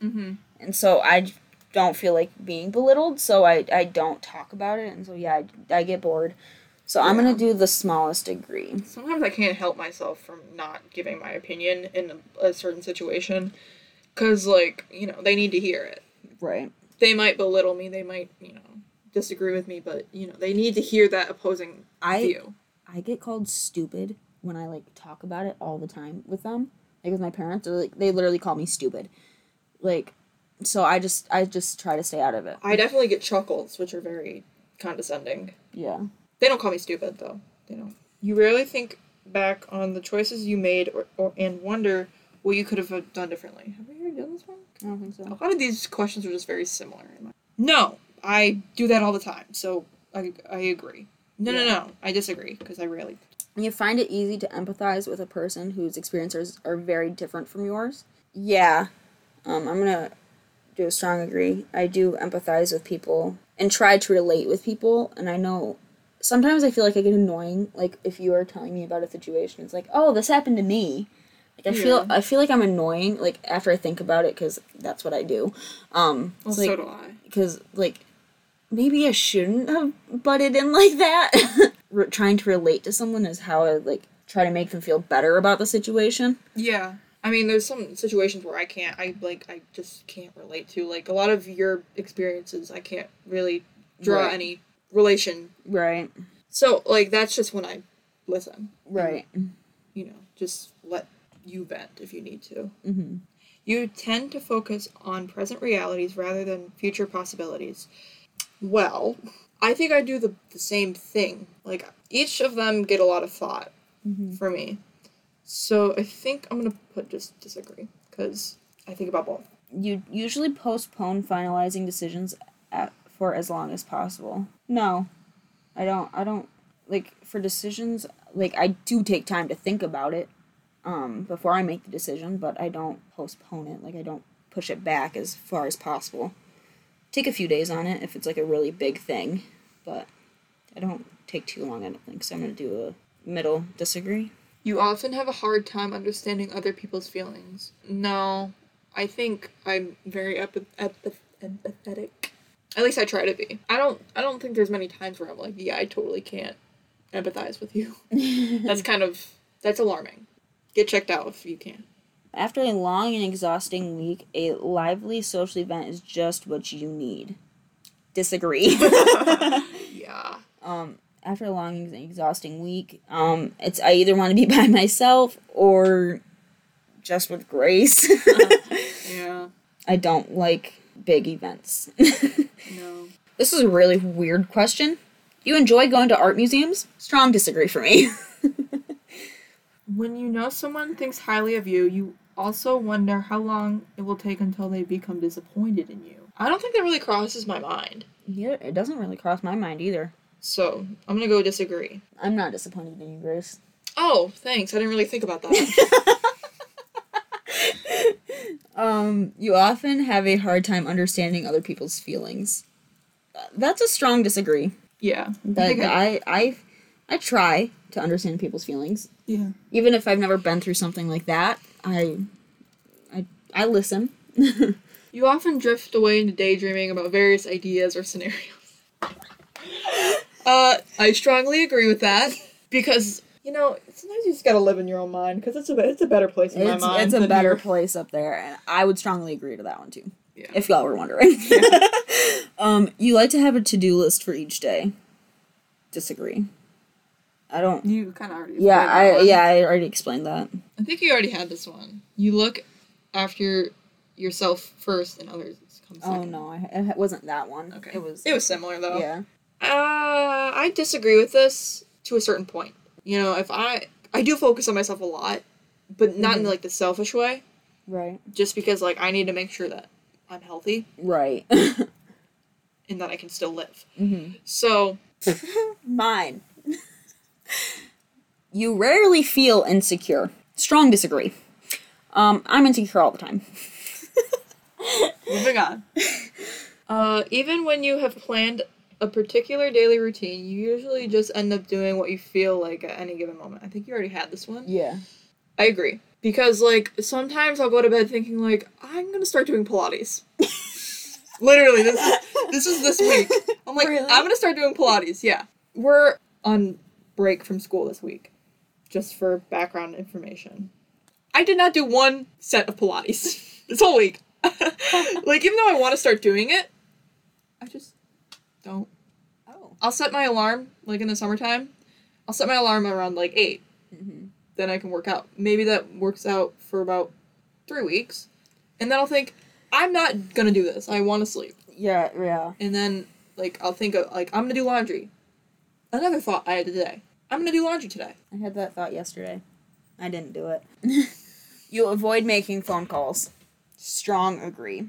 mm-hmm. and so I don't feel like being belittled, so I, I don't talk about it. And so, yeah, I, I get bored. So I'm gonna do the smallest degree. Sometimes I can't help myself from not giving my opinion in a, a certain situation, cause like you know they need to hear it. Right. They might belittle me. They might you know disagree with me, but you know they need to hear that opposing I view. I get called stupid when I like talk about it all the time with them. Like with my parents, like they literally call me stupid. Like so I just I just try to stay out of it. I definitely get chuckles, which are very condescending. Yeah. They don't call me stupid though. They don't. You rarely think back on the choices you made or, or and wonder what you could have done differently. Have we already done this one? I don't think so. A lot of these questions are just very similar. No, I do that all the time. So I I agree. No, no, no. I disagree because I rarely. You find it easy to empathize with a person whose experiences are very different from yours? Yeah. Um, I'm gonna do a strong agree. I do empathize with people and try to relate with people, and I know sometimes I feel like I get annoying. Like if you are telling me about a situation, it's like, oh, this happened to me. Like I feel, I feel like I'm annoying. Like after I think about it, because that's what I do. Um, Well, it's like, so do I. because like maybe I shouldn't have butted in like that. Re- trying to relate to someone is how I like try to make them feel better about the situation. Yeah. I mean, there's some situations where I can't. I like. I just can't relate to. Like a lot of your experiences, I can't really draw Right. any relation. Right. So like that's just when I listen. Right. you know, just let you vent if you need to. Mm-hmm. You tend to focus on present realities rather than future possibilities. Well, I think I do the, the same thing. Like, each of them get a lot of thought Mm-hmm. for me. So I think I'm to put just disagree because I think about both. You usually postpone finalizing decisions at, for as long as possible. No, I don't. I don't like for decisions. Like I do take time to think about it um, before I make the decision, but I don't postpone it. Like I don't push it back as far as possible. Take a few days on it if it's like a really big thing, but I don't take too long. I don't think so. I'm gonna do a middle disagree. You often have a hard time understanding other people's feelings. No, I think I'm very empath- empath- empathetic. At least I try to be. I don't. I don't think there's many times where I'm like, yeah, I totally can't empathize with you. that's kind of that's alarming. Get checked out if you can. After a long and exhausting week, a lively social event is just what you need. Disagree. Yeah. um, after a long and exhausting week, um, it's I either want to be by myself or just with Grace. Yeah. I don't like big events. No. this is a really weird question. You enjoy going to art museums? Strong disagree for me. When you know someone thinks highly of you, you also wonder how long it will take until they become disappointed in you. I don't think that really crosses my mind. yeah, it doesn't really cross my mind either. So I'm gonna go disagree. I'm not disappointed in you, Grace. Oh, thanks. I didn't really think about that. Um, you often have a hard time understanding other people's feelings. That's a strong disagree. yeah. That think I, I, I try to understand people's feelings, Yeah. even if I've never been through something like that. I, I, I listen. You often drift away into daydreaming about various ideas or scenarios. uh, I strongly agree with that because you know sometimes you just gotta live in your own mind because it's a it's a better place in my It's, mind. it's a better here. place up there, and I would strongly agree to that one too. Yeah. If y'all were wondering. um, you like to have a to-do list for each day. Disagree. I don't. You kind of already. Yeah, I one. yeah I already explained that. I think you already had this one. You look after yourself first, and others come second. Oh no, I, it wasn't that one. Okay. It was. It was similar though. Yeah. Uh, I disagree with this to a certain point. You know, if I I do focus on myself a lot, but not in like the selfish way. Right. Just because like I need to make sure that I'm healthy Right. and that I can still live. mm-hmm. So Mine. you rarely feel insecure. Strong disagree. Um, I'm insecure all the time. moving on. Uh, even when you have planned a particular daily routine, you usually just end up doing what you feel like at any given moment. I think you already had this one. Yeah. I agree. Because like sometimes I'll go to bed thinking like I'm gonna start doing Pilates. Literally, this is this is this week. I'm like Really? I'm gonna start doing Pilates. Yeah, we're on break from school this week, just for background information. I did not do one set of Pilates this whole week. like, even though I want to start doing it, I just don't. Oh. I'll set my alarm, like in the summertime, I'll set my alarm around like 8. Mm-hmm. Then I can work out. Maybe that works out for about three weeks. And then I'll think, I'm not gonna do this. I want to sleep. Yeah, yeah. And then, like, I'll think of, like, I'm gonna do laundry. Another thought I had today. I'm gonna do laundry today. I had that thought yesterday. I didn't do it. you avoid making phone calls. Strong agree.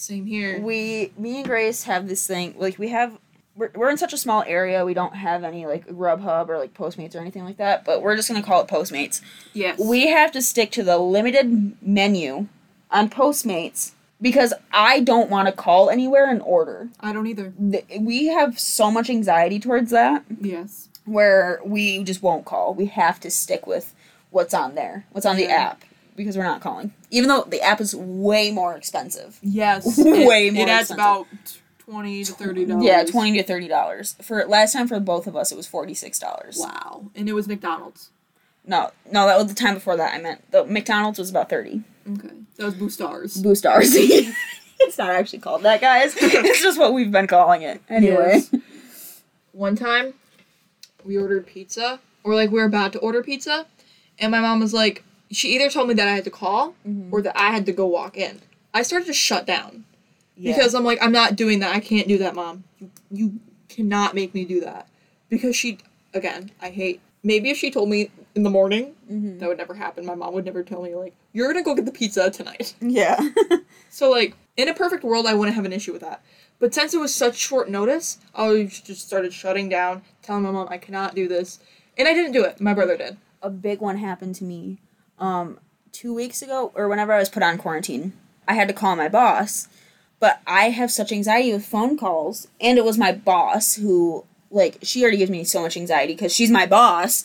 Same here. We, me and Grace have this thing. Like we have, we're, we're in such a small area. We don't have any like Grubhub or like Postmates or anything like that. But we're just gonna call it Postmates. yes. We have to stick to the limited menu on Postmates because I don't want to call anywhere and order. I don't either. Th- We have so much anxiety towards that Yes. where we just won't call. We have to stick with what's on there, what's on the app, because we're not calling. Even though the app is way more expensive. Yes. Way it, more It adds expensive. about twenty to thirty dollars. Yeah, twenty to thirty dollars. For last time for both of us, it was forty six dollars. Wow. And it was McDonald's. No, no, that was the time before that. I meant the McDonald's was about thirty. Okay. That was Boostars. Boo stars. it's not actually called that, guys. it's just what we've been calling it. Anyway. Yes. One time, we ordered pizza, or like we were about to order pizza, and my mom was like, she either told me that I had to call mm-hmm. or that I had to go walk in. I started to shut down Yeah. because I'm like, I'm not doing that. I can't do that, mom. You, you cannot make me do that because she, again, I hate. Maybe if she told me in the morning, mm-hmm. that would never happen. My mom would never tell me like, you're gonna go get the pizza tonight. Yeah. So like in a perfect world, I wouldn't have an issue with that. But since it was such short notice, I just started shutting down, telling my mom I cannot do this, and I didn't do it. My brother did. a big one happened to me um two weeks ago or whenever I was put on quarantine. I had to call my boss, but I have such anxiety with phone calls, and it was my boss who like she already gives me so much anxiety because she's my boss.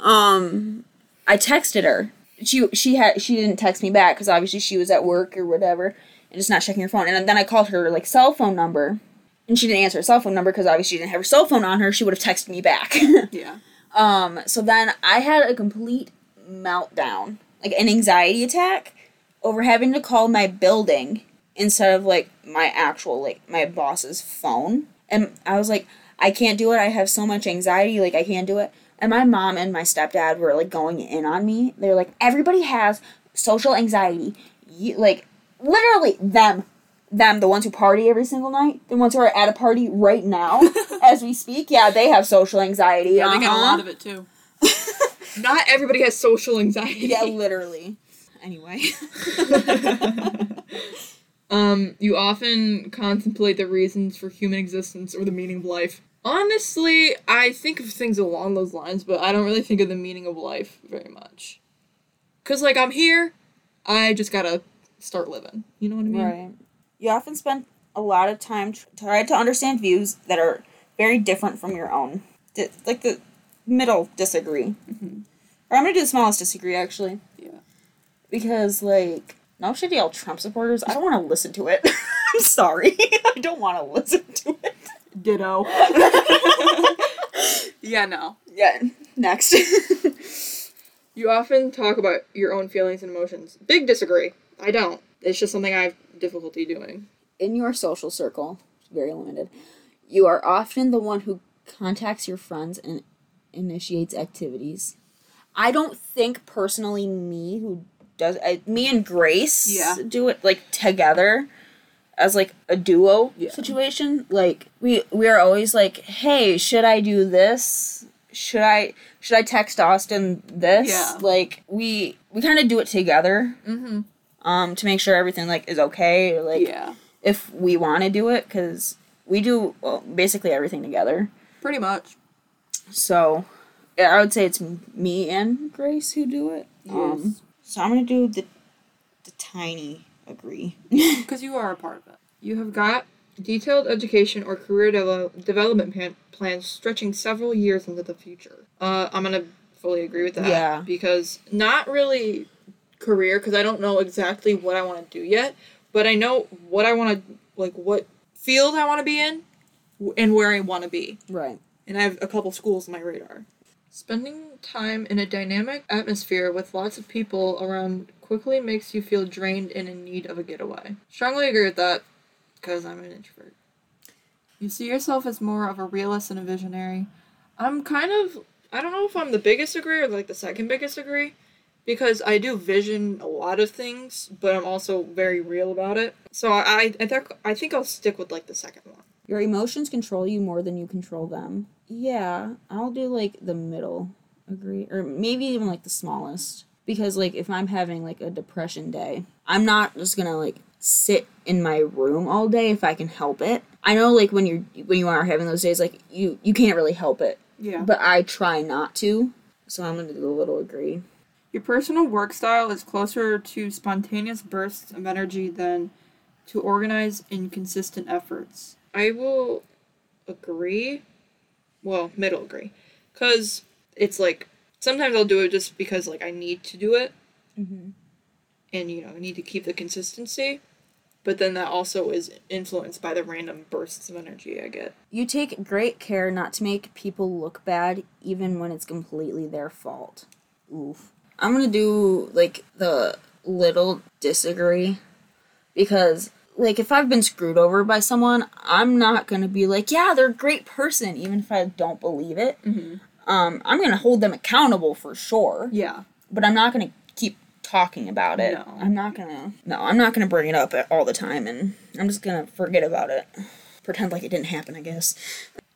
Um, I texted her. She she had she didn't text me back because obviously she was at work or whatever and just not checking her phone. And then I called her like cell phone number, and she didn't answer her cell phone number because obviously she didn't have her cell phone on her. She would have texted me back. Yeah. Um, so then I had a complete meltdown, like an anxiety attack over having to call my building instead of like my actual like my boss's phone. And I was like, I can't do it. I have so much anxiety, like I can't do it. And my mom and my stepdad were like going in on me. They're like, everybody has social anxiety. You, like literally them them, the ones who party every single night, the ones who are at a party right now as we speak, yeah, they have social anxiety. Yeah, they get a uh-huh. lot of it too. Not everybody has social anxiety. Yeah, literally. Anyway. Um, you often contemplate the reasons for human existence or the meaning of life. Honestly, I think of things along those lines, but I don't really think of the meaning of life very much. Cause like I'm here, I just gotta start living. You know what I mean? right. You often spend a lot of time tr- trying to understand views that are very different from your own. Like the middle disagree. Mm-hmm. Or I'm gonna do the smallest disagree actually. Yeah. Because like no shit y'all Trump supporters, I don't wanna listen to it. I'm sorry. I don't wanna listen to it. Ditto. yeah, no. Yeah. Next. You often talk about your own feelings and emotions. Big disagree. I don't. It's just something I have difficulty doing. in your social circle, very limited, you are often the one who contacts your friends and initiates activities. I don't think personally me who does I, me and Grace Yeah. do it like together as like a duo Yeah. situation. Like we we are always like, "Hey, should I do this? Should I should I text Austin this?" Yeah. Like we we kind of do it together Mm-hmm. um to make sure everything like is okay or like Yeah. if we want to do it because we do well, basically everything together. Pretty much. So I would say it's me and Grace who do it. Um, Yes. so I'm gonna do the the tiny agree. Because you are a part of it. You have got detailed education or career devel- development plan- plans stretching several years into the future. Uh, I'm gonna fully agree with that. Yeah. Because not really career, because I don't know exactly what I want to do yet, but I know what I want to like, what field I want to be in, and where I want to be. right. And I have a couple schools on my radar. Spending time in a dynamic atmosphere with lots of people around quickly makes you feel drained and in need of a getaway. Strongly agree with that because I'm an introvert. You see yourself as more of a realist and a visionary. I'm kind of I don't know if I'm the biggest agree or like the second biggest agree because I do vision a lot of things, but I'm also very real about it. So I I think I think I'll stick with like the second one. Your emotions control you more than you control them. Yeah, I'll do like the middle agree or maybe even like the smallest because like if I'm having like a depression day, I'm not just going to like sit in my room all day if I can help it. I know like when you're when you are having those days like you you can't really help it. Yeah. But I try not to. So I'm going to do a little agree. Your personal work style is closer to spontaneous bursts of energy than to organized and consistent efforts. I will agree. Well, middle agree. Because it's like, sometimes I'll do it just because, like, I need to do it. Mm-hmm. And, you know, I need to keep the consistency. But then that also is influenced by the random bursts of energy I get. You take great care not to make people look bad, even when it's completely their fault. Oof. I'm gonna do like the little disagree because like if I've been screwed over by someone, I'm not gonna be like, yeah, they're a great person, even if I don't believe it. Mm-hmm. Um, I'm gonna hold them accountable for sure, Yeah. but I'm not gonna keep talking about it. No. I'm not gonna. No, I'm not gonna bring it up all the time, and I'm just gonna forget about it. Pretend like it didn't happen, I guess.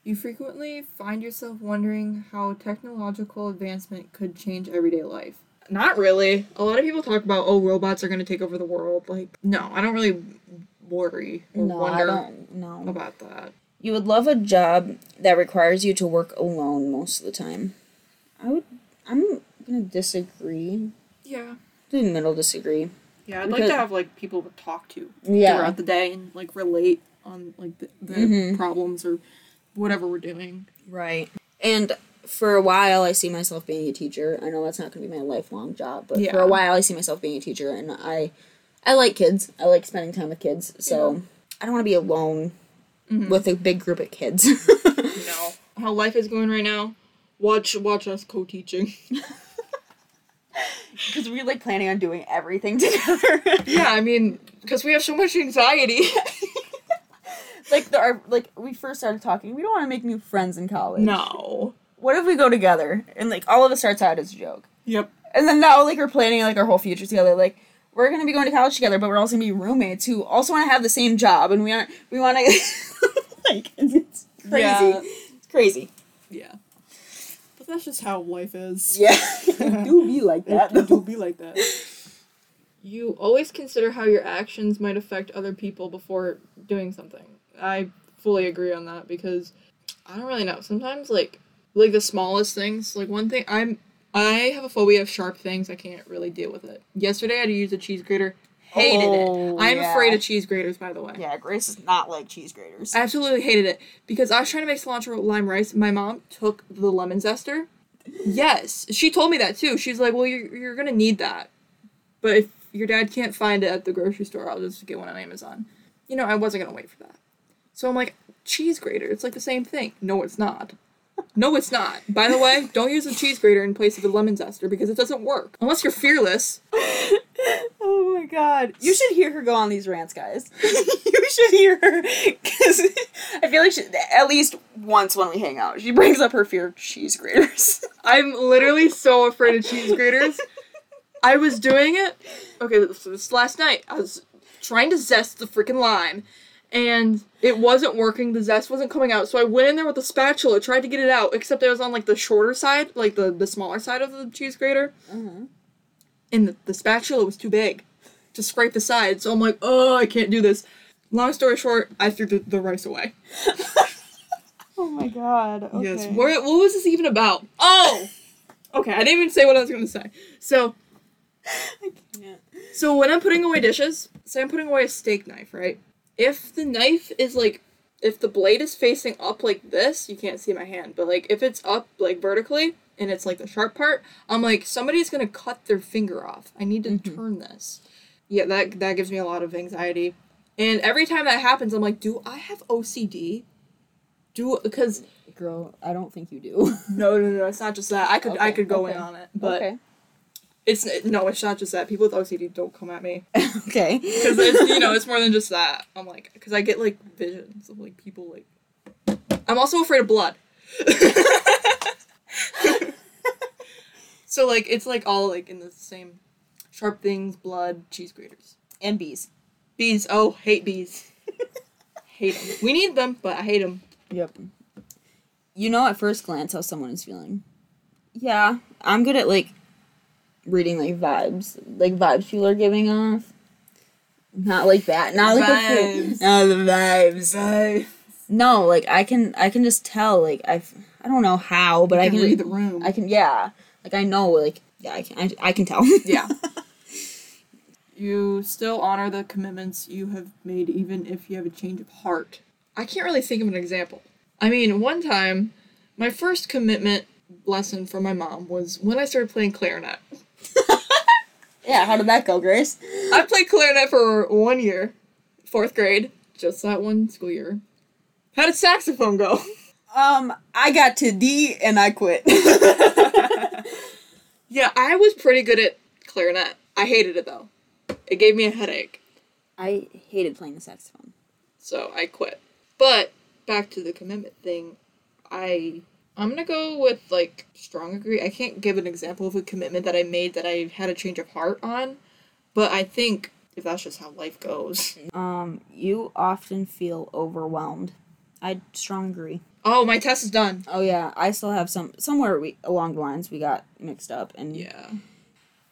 You frequently find yourself wondering how technological advancement could change everyday life. Not really. A lot of people talk about, oh, robots are going to take over the world. Like, no, I don't really worry or No, I wonder don't. No. about that. You would love a job that requires you to work alone most of the time. I would. I'm gonna disagree. Yeah. Do middle disagree. Yeah, I'd like like to to have like people to talk to Yeah. throughout the day and like relate on like the, the Mhm. problems or whatever we're doing. Right. And for a while, I see myself being a teacher. I know that's not going to be my lifelong job, but for a while, I see myself being a teacher, and I, I like kids. I like spending time with kids. So I don't want to be alone Mhm. with a big group of kids. You know how life is going right now. Watch watch us co-teaching. Because we're like planning on doing everything together. yeah, I mean, because we have so much anxiety. like the our, like we first started talking. We don't want to make new friends in college. no. What if we go together and like all of it starts out as a joke, Yep. and then now like we're planning like our whole future together. Like we're gonna be going to college together, but we're also gonna be roommates who also want to have the same job, and we aren't. We want to like it's, it's crazy. Yeah. It's crazy. Yeah. But that's just how life is. Yeah, it do be like that. It do be like that. You always consider how your actions might affect other people before doing something. I fully agree on that because I don't really know. Sometimes like like the smallest things, like one thing I'm I have a phobia of sharp things. I can't really deal with it. Yesterday I had to use a cheese grater. Hated Oh, it. I'm yeah. afraid of cheese graters, by the way. Yeah, Grace is not like cheese graters. I absolutely hated it because I was trying to make cilantro lime rice. My mom took the lemon zester. Yes, she told me that too. She's like, "Well, you're you're gonna need that, but if your dad can't find it at the grocery store, I'll just get one on Amazon." You know, I wasn't gonna wait for that. So I'm like, cheese grater. It's like the same thing. No, it's not. No, it's not. By the way, don't use a cheese grater in place of a lemon zester because it doesn't work unless you're fearless. Oh my god. You should hear her go on these rants, guys. you should hear her. Because I feel like she, at least once when we hang out, she brings up her fear of cheese graters. I'm literally so afraid of cheese graters. I was doing it. Okay, so this last night. I was trying to zest the freaking lime, and it wasn't working. The zest wasn't coming out. So I went in there with a spatula, tried to get it out, except it was on like the shorter side, like the the smaller side of the cheese grater, mm-hmm. and the, the spatula was too big to scrape the side. So I'm like, oh, I can't do this. Long story short, I threw the, the rice away. Oh my god. Okay. Yes. What, what was this even about? Oh! Okay, I didn't even say what I was going to say. So, I can't. so when I'm putting away dishes, say I'm putting away a steak knife, right? If the knife is like, if the blade is facing up like this, you can't see my hand, but like if it's up like vertically and it's like the sharp part, I'm like, somebody's going to cut their finger off. I need to Mhm. turn this. Yeah, that, that gives me a lot of anxiety. And every time that happens, I'm like, do I have OCD? Do because Girl, I don't think you do. no, no, no, it's not just that. I could, I could go okay. in on it, but okay. It's no, it's not just that. People with OCD don't come at me okay. because it's you know it's more than just that. I'm like because I get like visions of like people like. I'm also afraid of blood. so like it's like all like in the same sharp things, blood, cheese graters. and bees. Bees. Oh, hate bees. hate them. We need them, but I hate them. Yep. You know at first glance how someone is feeling. Yeah, I'm good at like reading like vibes, like vibes people are giving off. Not like that. Not like Vibes. the no the vibes. No, like I can I can just tell like I I don't know how, but I can can read the room. I can yeah like I know like yeah I can I, I can tell. Yeah. you still honor the commitments you have made, even if you have a change of heart. I can't really think of an example. I mean, one time, my first commitment lesson from my mom was when I started playing clarinet. Yeah. How did that go, Grace? I played clarinet for one year, fourth grade, just that one school year. How did saxophone go? Um, I got to D and I quit. yeah, I was pretty good at clarinet. I hated it though. It gave me a headache. I hated playing the saxophone. so I quit. But back to the commitment thing, I I'm gonna go with like strong agree. I can't give an example of a commitment that I made that I had a change of heart on, but I think if that's just how life goes. Um, you often feel overwhelmed. I strong agree. Oh, my test is done. Oh yeah, I still have some somewhere we along the lines we got mixed up, and Yeah.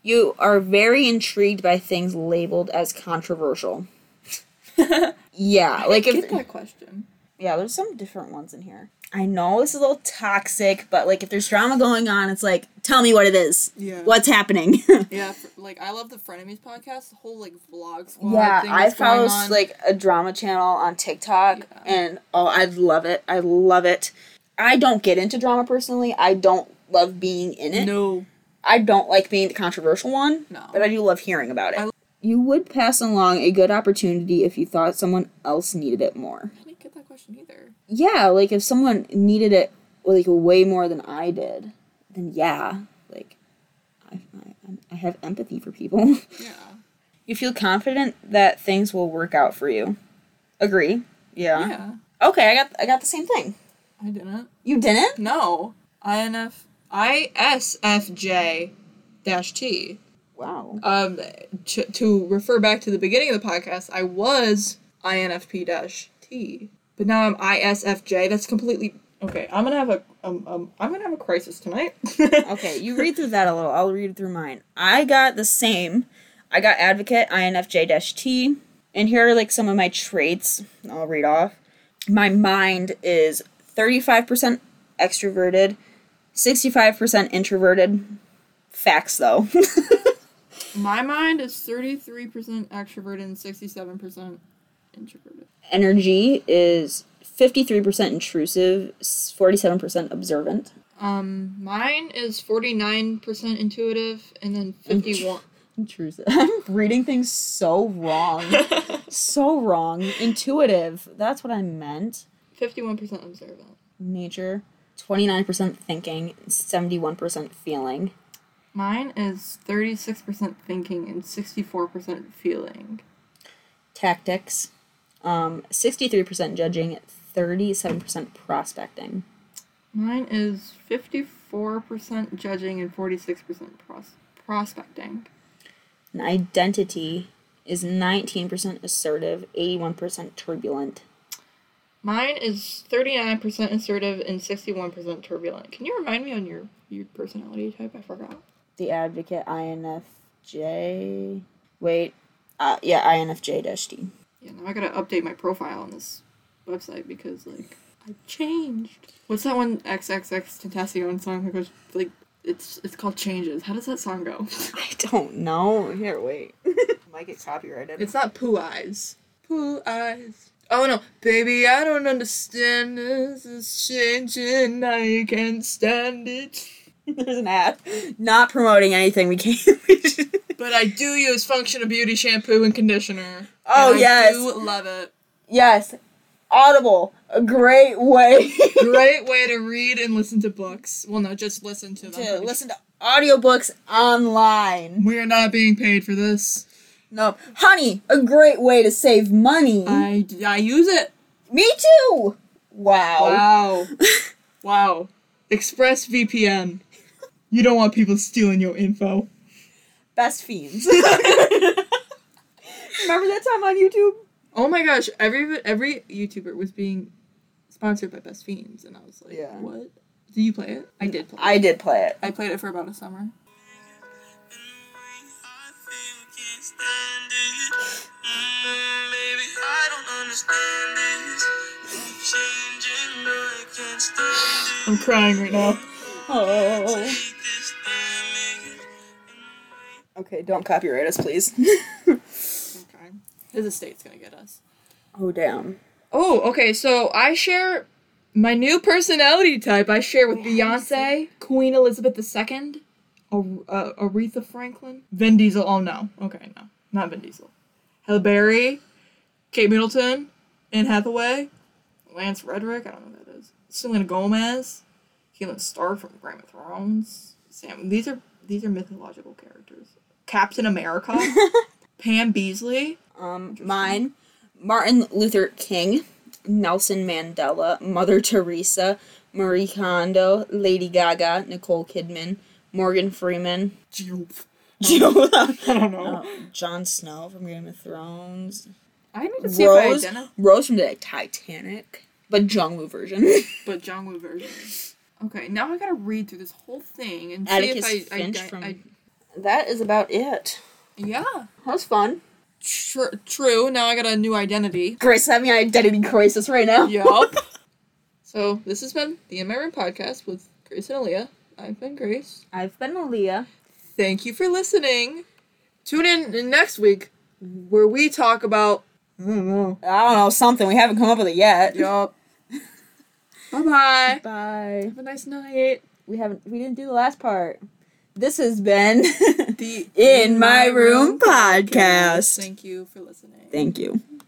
you are very intrigued by things labeled as controversial. yeah, like Get if that question. yeah, there's some different ones in here. I know this is a little toxic, but like if there's drama going on, it's like tell me what it is. Yeah. What's happening? Yeah, f- like I love the Frenemies podcast. The whole like vlogs. Yeah, thing I follow like a drama channel on TikTok, Yeah. and oh, I love it. I love it. I don't get into drama personally. I don't love being in it. no. I don't like being the controversial one, No. but I do love hearing about it. I- you would pass along a good opportunity if you thought someone else needed it more. I didn't get that question either. Yeah, like if someone needed it like way more than I did, then yeah, like I, I, I have empathy for people. Yeah. You feel confident that things will work out for you. Agree. Yeah. Yeah. Okay, I got I got the same thing. I didn't. You didn't? No. INF ISFJ dash T. Wow. Um, to, to refer back to the beginning of the podcast, I was INFP dash T, but now I'm ISFJ. That's completely okay. I'm gonna have a um, um I'm gonna have a crisis tonight. Okay, you read through that a little. I'll read through mine. I got the same. I got advocate INFJ-T, and here are like some of my traits. I'll read off. My mind is 35% extroverted, 65% introverted. Facts though. My mind is 33% extroverted and 67% introverted. Energy is 53% intrusive, 47% observant. Um, mine is 49% intuitive and then 51. Intrusive. I'm reading things so wrong. so wrong. Intuitive. That's what I meant. 51% observant. Nature. 29% thinking, 71% feeling. Mine is 36% thinking and 64% feeling. Tactics. Um, 63% judging, 37% prospecting. Mine is 54% judging and 46% pros- prospecting. And identity is 19% assertive, 81% turbulent. Mine is 39% assertive and 61% turbulent. Can you remind me on your, your personality type? I forgot. The advocate, INFJ. Wait. Uh, yeah, INFJ-D. Yeah, now I gotta update my profile on this website because, like, I changed. What's that one XXXTentacion song that goes, like, it's it's called Changes. How does that song go? I don't know. Here, wait. Might get copyrighted. It's not Pooh Eyes. Pooh Eyes. Oh no, baby, I don't understand this. It's changing. I can't stand it. There's an ad. Not promoting anything. We can't. But I do use Function of Beauty shampoo and conditioner. Oh, and yes. I do love it. yes. Audible, a great way Great way to read and listen to books. Well, no, just listen to them. to listen to audiobooks online. We are not being paid for this. No, honey, a great way to save money. I, I use it. Me too. Wow. Wow. wow. ExpressVPN. You don't want people stealing your info. Best fiends. Remember that time on YouTube? Oh my gosh, every every YouTuber was being sponsored by Best Fiends, and I was like, Yeah. what? Did you play it? I did play it. I did play it. I played it for about a summer. I'm crying right now. Oh. Okay, don't copyright us, please. Okay. His estate's gonna get us. oh damn. Oh, okay. So I share my new personality type. I share with Beyonce, Queen Elizabeth II, Ar- uh, Aretha Franklin, Vin Diesel. Oh no. Okay, no, not Vin Diesel. Halle Berry, Kate Middleton, Anne Hathaway, Lance Reddick. I don't know who that is. Selena Gomez, Catelyn Stark from Game of Thrones. Sam. These are these are mythological characters. Captain America, Pam Beesly. Um, mine, Martin Luther King, Nelson Mandela, Mother Teresa, Marie Kondo, Lady Gaga, Nicole Kidman, Morgan Freeman, Joe, I don't know. uh, Jon Snow from Game of Thrones, I need to see if I Rose, identify. Rose from the Titanic, but Jungwoo version. But Jongwoo version. Okay, now I gotta read through this whole thing and see if I, I, I, from. I- that is about it. yeah. That was fun. Tr- true. Now I got a new identity. Grace having an identity crisis right now. Yup. so this has been the In My Room podcast with Grace and Aaliyah. I've been Grace. I've been Aaliyah. Thank you for listening. Tune in next week where we talk about. I don't know. I don't know something. We haven't come up with it yet. Yup. bye bye. Bye. Have a nice night. We haven't. We didn't do the last part. This has been The In My Room podcast. Thank you for listening. Thank you.